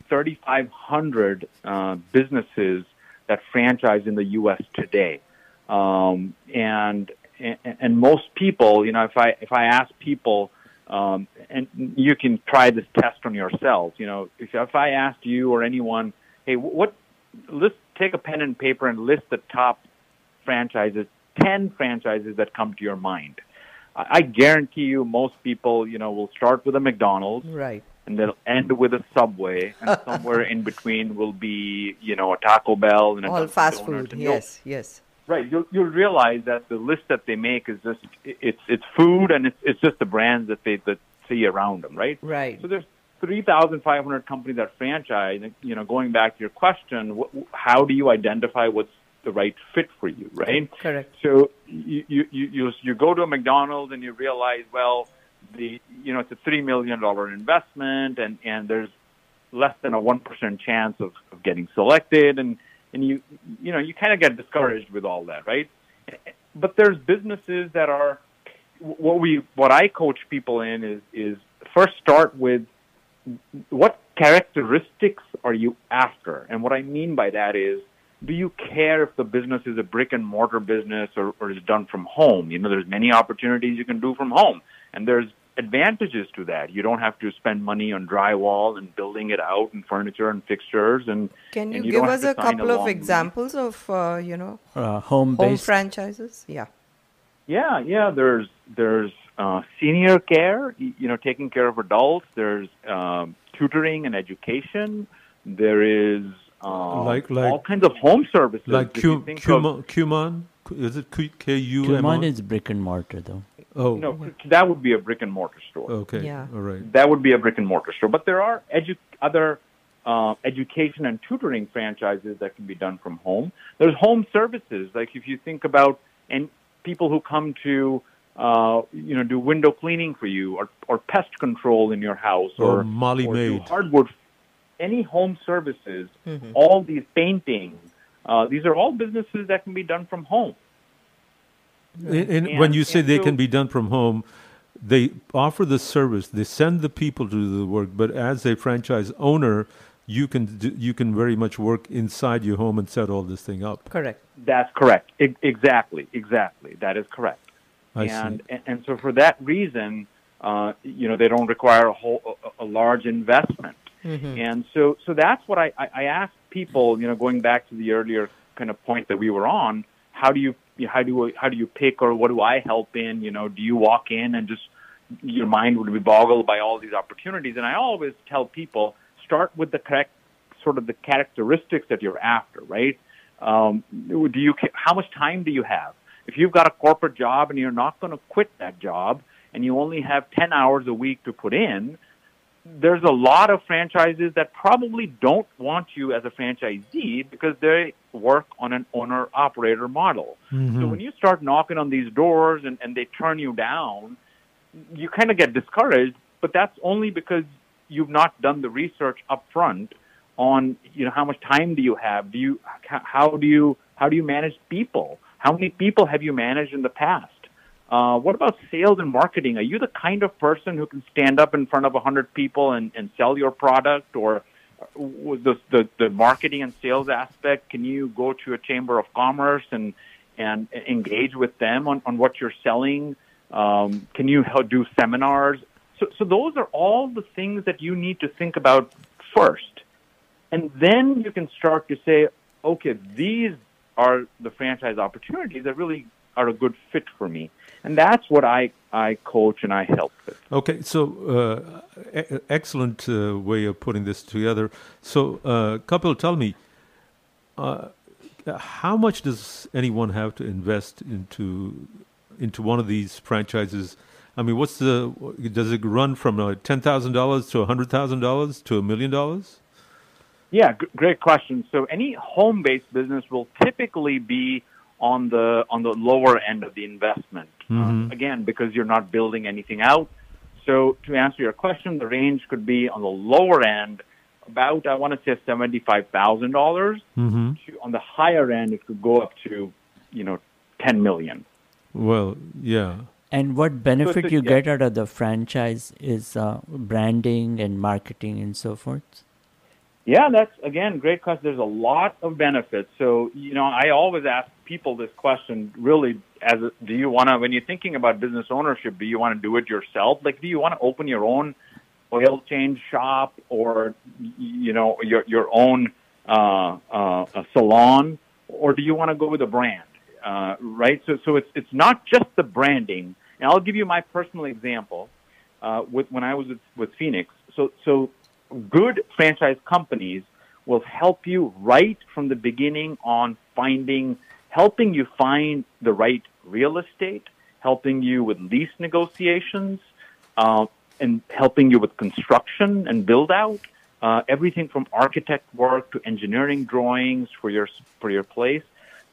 3,500 uh, businesses that franchise in the U.S. today, um, and, and and most people, you know, if I if I ask people, um, and you can try this test on yourselves. You know, if if I asked you or anyone, hey, what let's take a pen and paper and list the top franchises, ten franchises that come to your mind. I I guarantee you, most people, you know, will start with a McDonald's, Right. and they'll end with a Subway, and somewhere in between will be, you know, a Taco Bell and a All fast food. and Yes, yes. Right. You'll you'll realize that the list that they make is just it's it's food and it's it's just the brands that they that see around them. Right. Right. So there's 3,500 companies that franchise. You know, going back to your question, what, how do you identify what's the right fit for you? Right. Correct. So you you you you, go to a McDonald's and you realize, well, the you know it's a three million dollar investment, and and there's less than a one percent chance of, of getting selected, and and you you know you kind of get discouraged with all that, right? But there's businesses that are what we what I coach people in is is first start with what characteristics are you after, and what I mean by that is do you care if the business is a brick and mortar business or, or is done from home? You know, there's many opportunities you can do from home, and there's advantages to that. You don't have to spend money on drywall and building it out and furniture and fixtures. And Can you, and you give us a to sign couple of long- examples of, uh, you know, Uh, home home-based. franchises? Yeah. Yeah, yeah. There's there's uh, senior care, you know, taking care of adults. There's um, tutoring and education. There is um, Like- like- all kinds of home services. Like If you Q, think of- Kumon, Kumon? Is it K U M Kumon O? is brick and mortar, though. Oh, No, that would be a brick and mortar store. okay. Yeah. All right. That would be a brick and mortar store. But there are edu- other uh, education and tutoring franchises that can be done from home. There's home services, like if you think about and people who come to uh, you know do window cleaning for you or or pest control in your house Or or Molly or do Maid. hardwood. Any home services, Mhm. all these painting, uh, these are all businesses that can be done from home. In, in, And- when you say they so- can be done from home, they offer the service. They send the people to do the work, but as a franchise owner, you can do, you can very much work inside your home and set all this thing up. Correct. That's correct. E- exactly, exactly. That is correct. I and, see. and and so for that reason, uh, you know, they don't require a whole a, a large investment. Mhm. And so so that's what I, I I ask people. You know, going back to the earlier kind of point that we were on, how do you you know, how do how do you pick or what do I help in? You know, do you walk in and just your mind would be boggled by all these opportunities? And I always tell people start with the correct sort of the characteristics that you're after, right? Um, do you how much time do you have? If you've got a corporate job and you're not going to quit that job, and you only have 10 hours a week to put in, there's a lot of franchises that probably don't want you as a franchisee because they work on an owner operator model. Mm-hmm. So when you start knocking on these doors and, and they turn you down, you kind of get discouraged, but that's only because you've not done the research up front on, you know, how much time do you have? Do you, how do you, how do you manage people? How many people have you managed in the past? Uh, what about sales and marketing? Are you the kind of person who can stand up in front of 100 people and, and sell your product? Or the, the, the marketing and sales aspect, can you go to a chamber of commerce and, and engage with them on, on what you're selling? Um, can you do seminars? So, so those are all the things that you need to think about first. And then you can start to say, okay, these are the franchise opportunities that really are a good fit for me. And that's what I, I coach and I help with. Okay, so uh, e- excellent uh, way of putting this together. So, uh, Kapil, tell me, uh, how much does anyone have to invest into into one of these franchises? I mean, what's the does it run from uh, ten thousand dollars to hundred thousand dollars to a million dollars? Yeah, g- great question. So, any home-based business will typically be on the on the lower end of the investment. Mm-hmm. Uh, again, because you're not building anything out. So to answer your question, the range could be on the lower end, about I want to say seventy five thousand dollars. Mm-hmm. On the higher end, it could go up to you know ten million. Well, yeah. And what benefit So- you yeah. get out of the franchise is uh, branding and marketing and so forth. Yeah, that's again great question. There's a lot of benefits. So you know, I always ask people this question: really, as a, do you want to, when you're thinking about business ownership, do you want to do it yourself? Like, do you want to open your own oil change shop or you know your your own uh, uh, salon, or do you want to go with a brand? Uh, right. So so it's it's not just the branding. And I'll give you my personal example. Uh, with when I was with, with Phoenix. So so good franchise companies will help you right from the beginning on finding, helping you find the right real estate, helping you with lease negotiations, uh, and helping you with construction and build out. Uh, everything from architect work to engineering drawings for your for your place.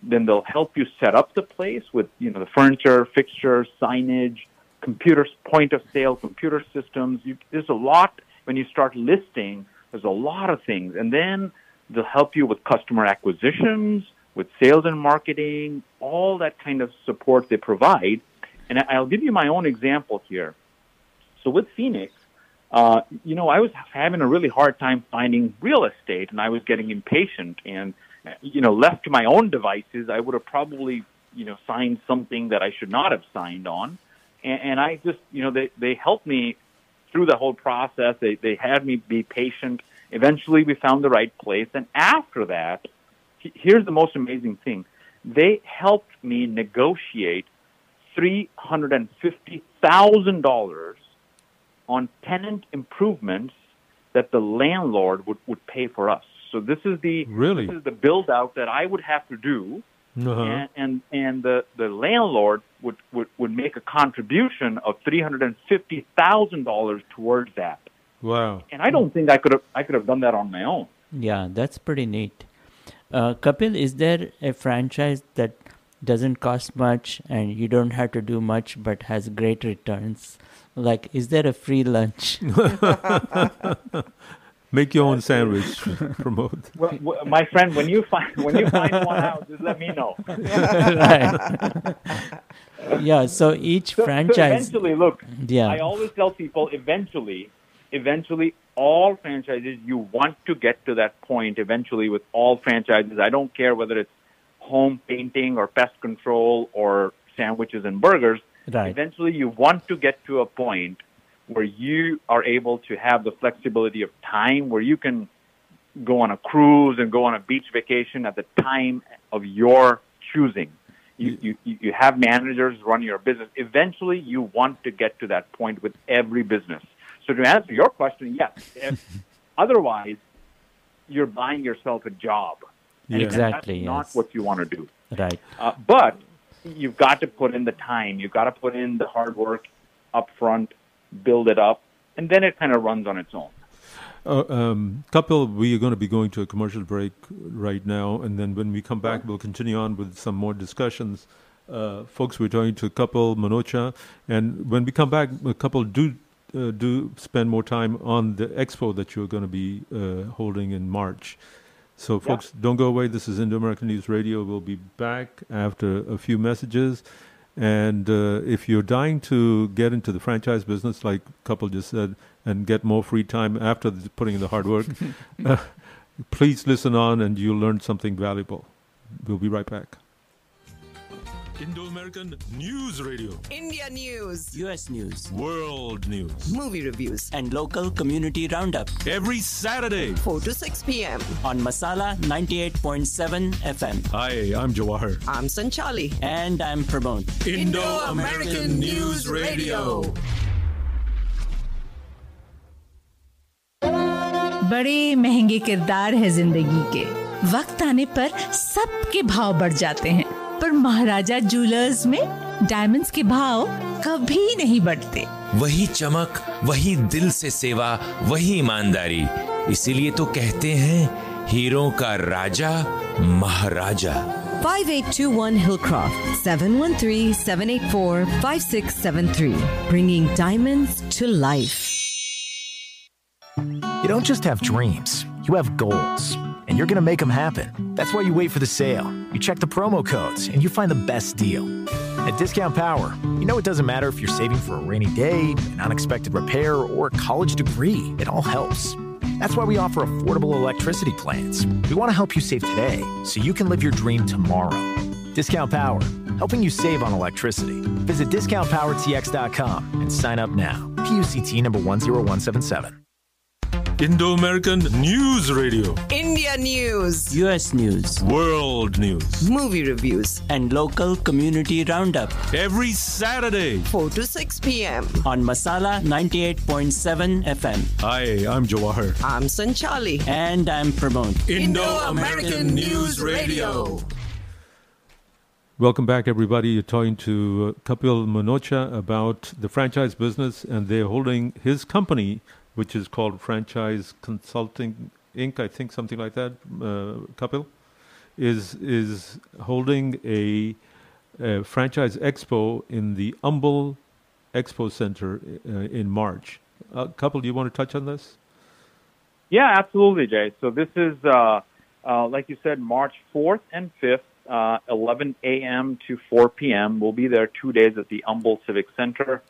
Then they'll help you set up the place with you know the furniture, fixtures, signage, computers, point of sale, computer systems. You, there's a lot when you start listing. There's a lot of things, and then they'll help you with customer acquisitions, with sales and marketing, all that kind of support they provide. And I'll give you my own example here. So with Phoenix, uh, you know, I was having a really hard time finding real estate, and I was getting impatient. And you know, left to my own devices, I would have probably you know signed something that I should not have signed on. And, and I just, you know, they they helped me through the whole process. They they had me be patient. Eventually, we found the right place, and after that, here's the most amazing thing: they helped me negotiate three hundred and fifty thousand dollars on tenant improvements that the landlord would, would pay for us. So this is the Really? this is the build out that I would have to do, Uh-huh. and and, and the, the landlord would, would, would make a contribution of three hundred and fifty thousand dollars towards that. Wow. And I don't think I could have I could have done that on my own. Yeah, that's pretty neat. Uh, Kapil, is there a franchise that doesn't cost much and you don't have to do much but has great returns? Like, is there a free lunch? Make your own sandwich. Promote. Well, w- my friend, when you find when you find one out, just let me know. right. yeah, so each So- so franchise. eventually, look, Yeah. I always tell people eventually, eventually, all franchises, you want to get to that point eventually with all franchises. I don't care whether it's home painting or pest control or sandwiches and burgers. Right. Eventually, you want to get to a point where you are able to have the flexibility of time where you can go on a cruise and go on a beach vacation at the time of your choosing. You, you, you you have managers run your business. Eventually, you want to get to that point with every business. So to answer your question, yes. Otherwise, you're buying yourself a job. And Exactly, That's not yes. what you want to do. Right. Uh, but you've got to put in the time. You've got to put in the hard work up front, build it up, and then it kind of runs on its own. Uh, um, Kapil, we are going to be going to a commercial break right now, and then when we come back, we'll continue on with some more discussions. Uh, folks, we're talking to Kapil Manocha, and when we come back, a Kapil do uh, do spend more time on the expo that you're going to be uh, holding in March. So, folks, don't go away. This is Indo American News Radio. We'll be back after a few messages. And uh, if you're dying to get into the franchise business, like Kapil just said, and get more free time after the, putting in the hard work, uh, please listen on and you'll learn something valuable. We'll be right back. Indo American News Radio. India news, U.S. news, World News. movie reviews, and local community roundup Every Saturday. 4 to 6 p.m. on Masala 98.7 FM. Hi, I'm Jawahar. I'm Sanchali. And I'm Pramod. Indo American News Radio. बड़े महँगे किरदार है ज़िंदगी के वक्त आने पर सबके भाव बढ़ जाते हैं पर महाराजा ज्वेलर्स में डायमंड्स के भाव कभी नहीं बढ़ते। वही चमक वही दिल से सेवा वही ईमानदारी। इसीलिए तो कहते हैं हीरो का राजा महाराजा। 5821 Hillcroft 713-784-5673 bringing diamonds to life. You don't just have dreams, you have goals. And you're going to make them happen. That's why you wait for the sale. You check the promo codes and you find the best deal. At Discount Power, you know it doesn't matter if you're saving for a rainy day, an unexpected repair, or a college degree, it all helps. That's why we offer affordable electricity plans. We want to help you save today so you can live your dream tomorrow. Discount Power, helping you save on electricity. Visit discountpowertx.com and sign up now. PUCT number 10177. Indo American News Radio. India news, U.S. news, World News. movie reviews, and local community roundup Every Saturday. 4 to 6 p.m. on Masala 98.7 FM. Hi, I'm Jawahar. I'm Sanchali. And I'm Pramod. Indo American News Radio. Welcome back, everybody. You're talking to uh, Kapil Manocha about the franchise business, and they're holding his company, which is called Franchise Consulting Inc. I think something like that. Uh, Kapil is is holding a, a franchise expo in the Humble Expo Center uh, in March. Uh, Kapil, do you want to touch on this? Yeah, absolutely, Jay. So this is, uh, uh, like you said, March 4th and 5th, uh, 11 a.m. to 4 p.m. We'll be there two days at the Humble Civic Center.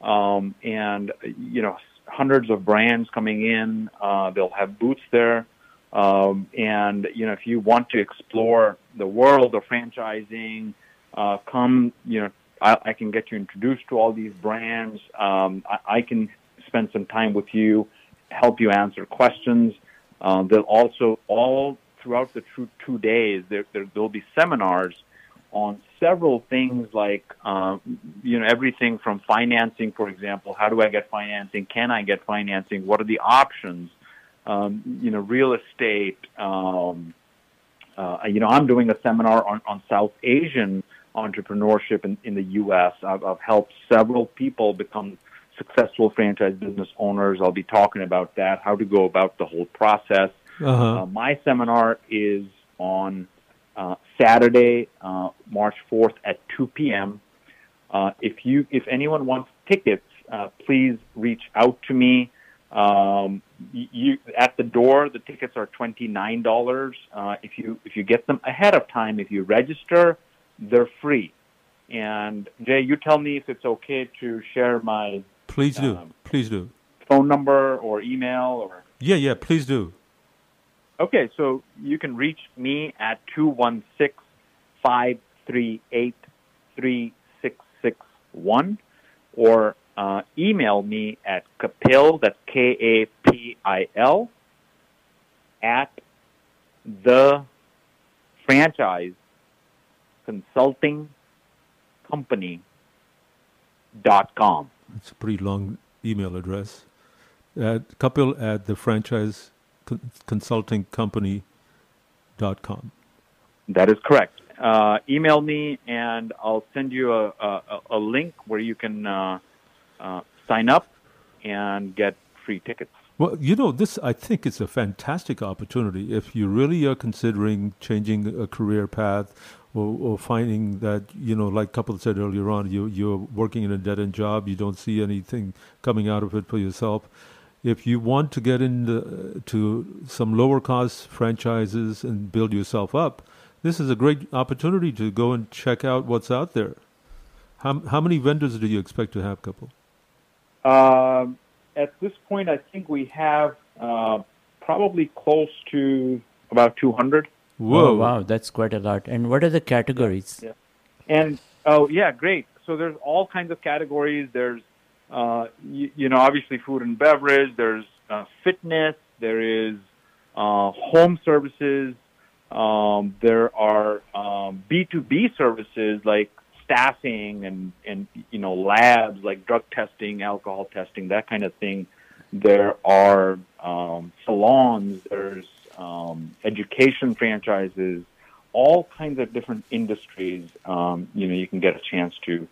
Um, and, you know, hundreds of brands coming in. Uh, they'll have booths there. Um, and, you know, if you want to explore the world of franchising, uh, come, you know, I, I can get you introduced to all these brands. Um, I, I can spend some time with you help you answer questions. Uh, they'll also all throughout the two, two days there, there there'll be seminars on several things like um, you know everything from financing, for example. How do I get financing? Can I get financing? What are the options? Um, you know, real estate. Um, uh, you know, I'm doing a seminar on, on South Asian entrepreneurship in, in the U.S. I've, I've helped several people become successful franchise business owners. I'll be talking about that, how to go about the whole process. Uh-huh. Uh, my seminar is on uh, Saturday, uh, March 4th at 2 p.m. Uh, if you, if anyone wants tickets, uh, please reach out to me. Um, you at the door, the tickets are twenty nine dollars. Uh, if you if you get them ahead of time, if you register, they're free. And Jay, you tell me if it's okay to share my Please do. Um, please do. phone number or email or Yeah, yeah, please do. Okay, so you can reach me at 216-538-3661 or uh, email me at Kapil, that's K-A-P-I-L, at the franchise consulting company dot com. It's a pretty long email address. At Kapil at the franchise con- consulting company dot com. That is correct. Uh, email me and I'll send you a, a, a link where you can uh, uh, sign up and get free tickets. Well, you know, this I think is a fantastic opportunity if you really are considering changing a career path or, or finding that, you know, like Kapil said earlier on, you, you're working in a dead end job, you don't see anything coming out of it for yourself. If you want to get into to some lower cost franchises and build yourself up, this is a great opportunity to go and check out what's out there. How, how many vendors do you expect to have, Kapil? Um, at this point, I think we have uh, probably close to about 200. Oh, wow, that's quite a lot. And what are the categories? Yeah. And oh yeah, great. So there's all kinds of categories. There's uh, you, you know obviously food and beverage. There's uh, fitness. There is uh, home services. Um, there are um, B2B services like staffing and and you know labs like drug testing, alcohol testing, that kind of thing. There are um, salons. There's um, education franchises, all kinds of different industries. Um, you know, you can get a chance to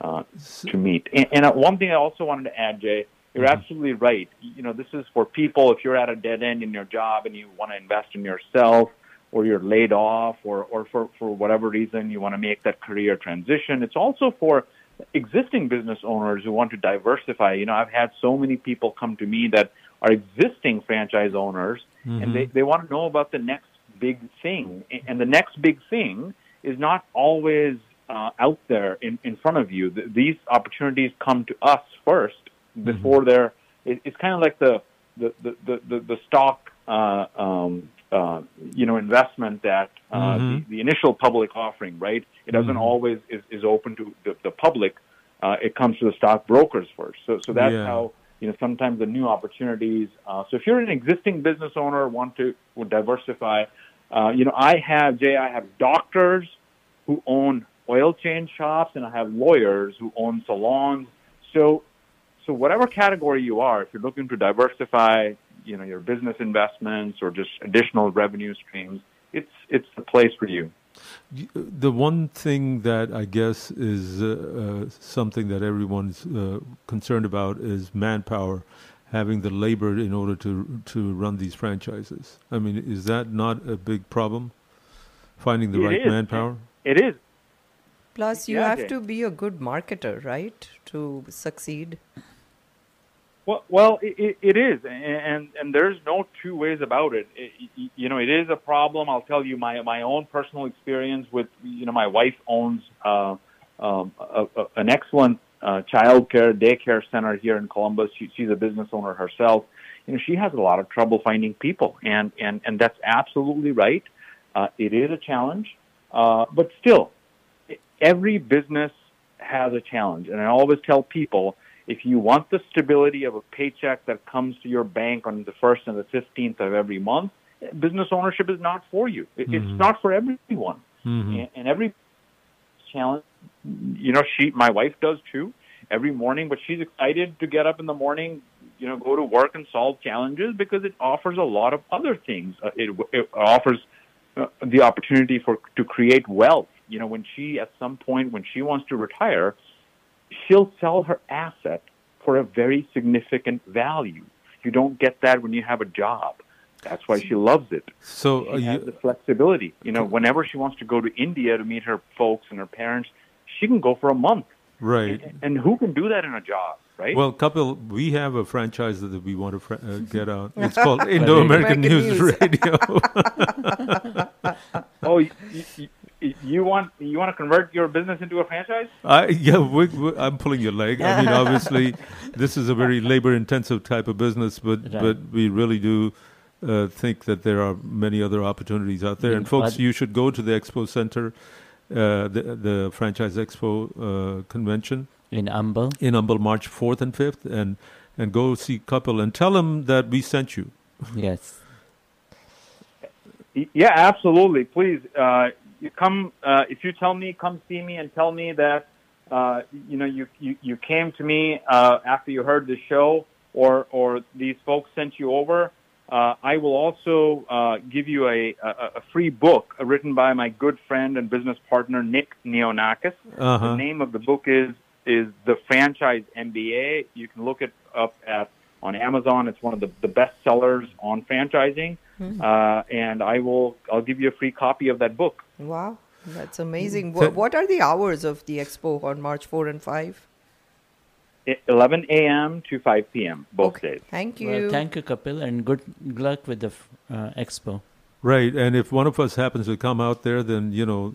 uh, to meet. And, and uh, one thing I also wanted to add, Jay, you're Mm-hmm. absolutely right. You know, this is for people if you're at a dead end in your job and you want to invest in yourself, or you're laid off, or or for for whatever reason you want to make that career transition. It's also for existing business owners who want to diversify. You know, I've had so many people come to me that are existing franchise owners Mm-hmm. and they, they want to know about the next big thing. And the next big thing is not always uh, out there in, in front of you. Th- these opportunities come to us first before they're. It, it's kind of like the the the the, the, stock. Uh, um, uh, you know, investment that uh, Mhm. the, the initial public offering, right? It doesn't Mhm. always is, is open to the, the public. Uh, it comes to the stock brokers first. So, so that's Yeah. how you know sometimes the new opportunities. Uh, so if you're an existing business owner want to diversify, uh, you know I have Jay. I have doctors who own oil change shops, and I have lawyers who own salons. So so whatever category you are, if you're looking to diversify, you know your business investments or just additional revenue streams, it's it's the place for you. The one thing that I guess is uh, uh, something that everyone's uh, concerned about is manpower, having the labor in order to to run these franchises. I mean, is that not a big problem? Finding the It right is. manpower. It is. Plus, you Yeah, have to be a good marketer, right, to succeed. Well, well, it, it, it is, and and there's no two ways about it. it. You know, it is a problem. I'll tell you my my own personal experience with you know my wife owns uh, um, a, a, an excellent uh, child care daycare center here in Columbus. She, she's a business owner herself. You know, she has a lot of trouble finding people, and and and that's absolutely right. Uh, it is a challenge, uh, but still, every business has a challenge, and I always tell people if you want the stability of a paycheck that comes to your bank on the first and the fifteenth of every month, business ownership is not for you. It. It's not for everyone, Mhm. and, and every challenge. You know, she, my wife, does too every morning, but she's excited to get up in the morning. You know, go to work and solve challenges because it offers a lot of other things. Uh, it, it offers uh, the opportunity for to create wealth. You know, when she at some point when she wants to retire, she'll sell her asset for a very significant value. You don't get that when you have a job. That's why she loves it. So uh, She has you, the flexibility. You know, whenever she wants to go to India to meet her folks and her parents, she can go for a month. right. And who can do that in a job, right? Well, Kapil, we have a franchise that we want to fr- uh, get out. It's called Indo American News, Radio. oh, you, you, you want you want to convert your business into a franchise? I, yeah, we, we, I'm pulling your leg. I mean, obviously, this is a very labor-intensive type of business, but Right. but we really do uh, think that there are many other opportunities out there. Mm, And folks, you should go to the Expo Center, uh, the the Franchise Expo uh, convention in Humble. in Humble, March 4th and 5th, and and go see Kapil and tell him that we sent you. Yes. Yeah, absolutely. Please, uh, you come uh, if you tell me, come see me and tell me that uh, you know, you, you, you came to me uh, after you heard the show, or or these folks sent you over, uh, I will also uh, give you a, a, a free book uh, written by my good friend and business partner Nick Neonakis. Uh-huh. The name of the book is is the Franchise MBA. You can look it up at on Amazon. It's one of the, the best sellers on franchising, Mhm. uh, and I will I'll give you a free copy of that book. Wow, that's amazing. So- What, what are the hours of the expo on March 4 and 5? 11 a.m. to 5 p.m. both days. Thank Well, thank you, Kapil, and good luck with the uh, expo. Right, and if one of us happens to come out there, then you know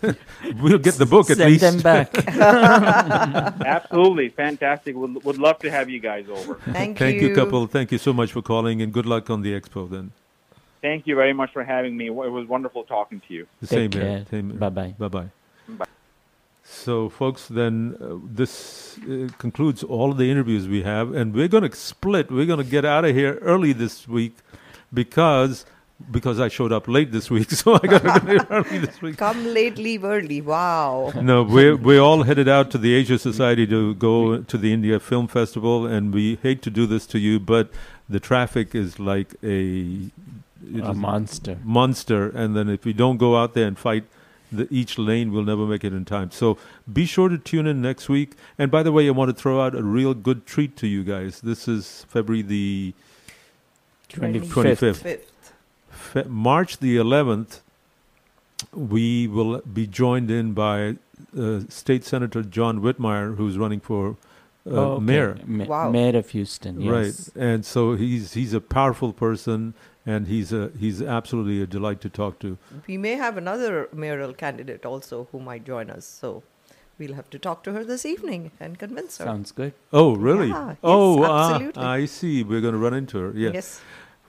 we'll get the book at Send least. them back. Absolutely fantastic. Would would love to have you guys over. Thank, Thank you, Kapil. Thank you so much for calling, and good luck on the expo. Then Thank you very much for having me. It was wonderful talking to you. the Take same here. Same here. Bye-bye. Bye bye. Bye. So, folks, then uh, this uh, concludes all of the interviews we have, and we're going to split. We're going to get out of here early this week because because I showed up late this week, so I got to go early this week. Come late, leave early. Wow. No, we're we're all headed out to the Asia Society to go to the India Film Festival, and we hate to do this to you, but the traffic is like a it A monster. monster, and then if we don't go out there and fight the each lane, we'll never make it in time. So be sure to tune in next week. And by the way, I want to throw out a real good treat to you guys. This is February the 25th. 25th. Fe- March the 11th, we will be joined in by uh, State Senator John Whitmire, who's running for uh, Oh, okay. mayor. Ma- Wow. mayor of Houston, yes. Right, and so he's he's a powerful person, and he's a he's absolutely a delight to talk to. We may have another mayoral candidate also who might join us. So we'll have to talk to her this evening and convince her. Sounds good. Oh, really? Yeah, yes, oh, ah, absolutely. I see. We're going to run into her. Yeah. Yes.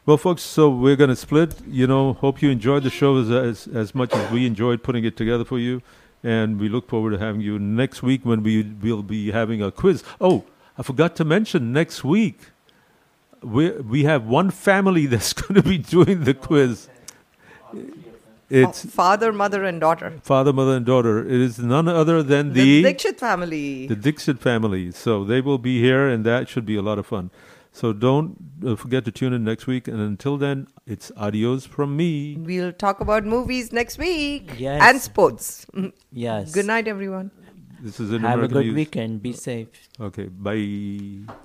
Well, folks, so we're going to split. You know, hope you enjoyed the show as, as as much as we enjoyed putting it together for you, and we look forward to having you next week when we will be having a quiz. Oh, I forgot to mention next week we we have one family that's going to be doing the quiz. It's Fa- father, mother, and daughter. father, mother, and daughter. It is none other than The the Dixit family. the Dixit family. So they will be here, and that should be a lot of fun. So don't uh, forget to tune in next week. And until then, it's adios from me. We'll talk about movies next week Yes. and sports. Mhm. Yes. Good night, everyone. This is an Have a good News. weekend. Be safe. Okay, bye.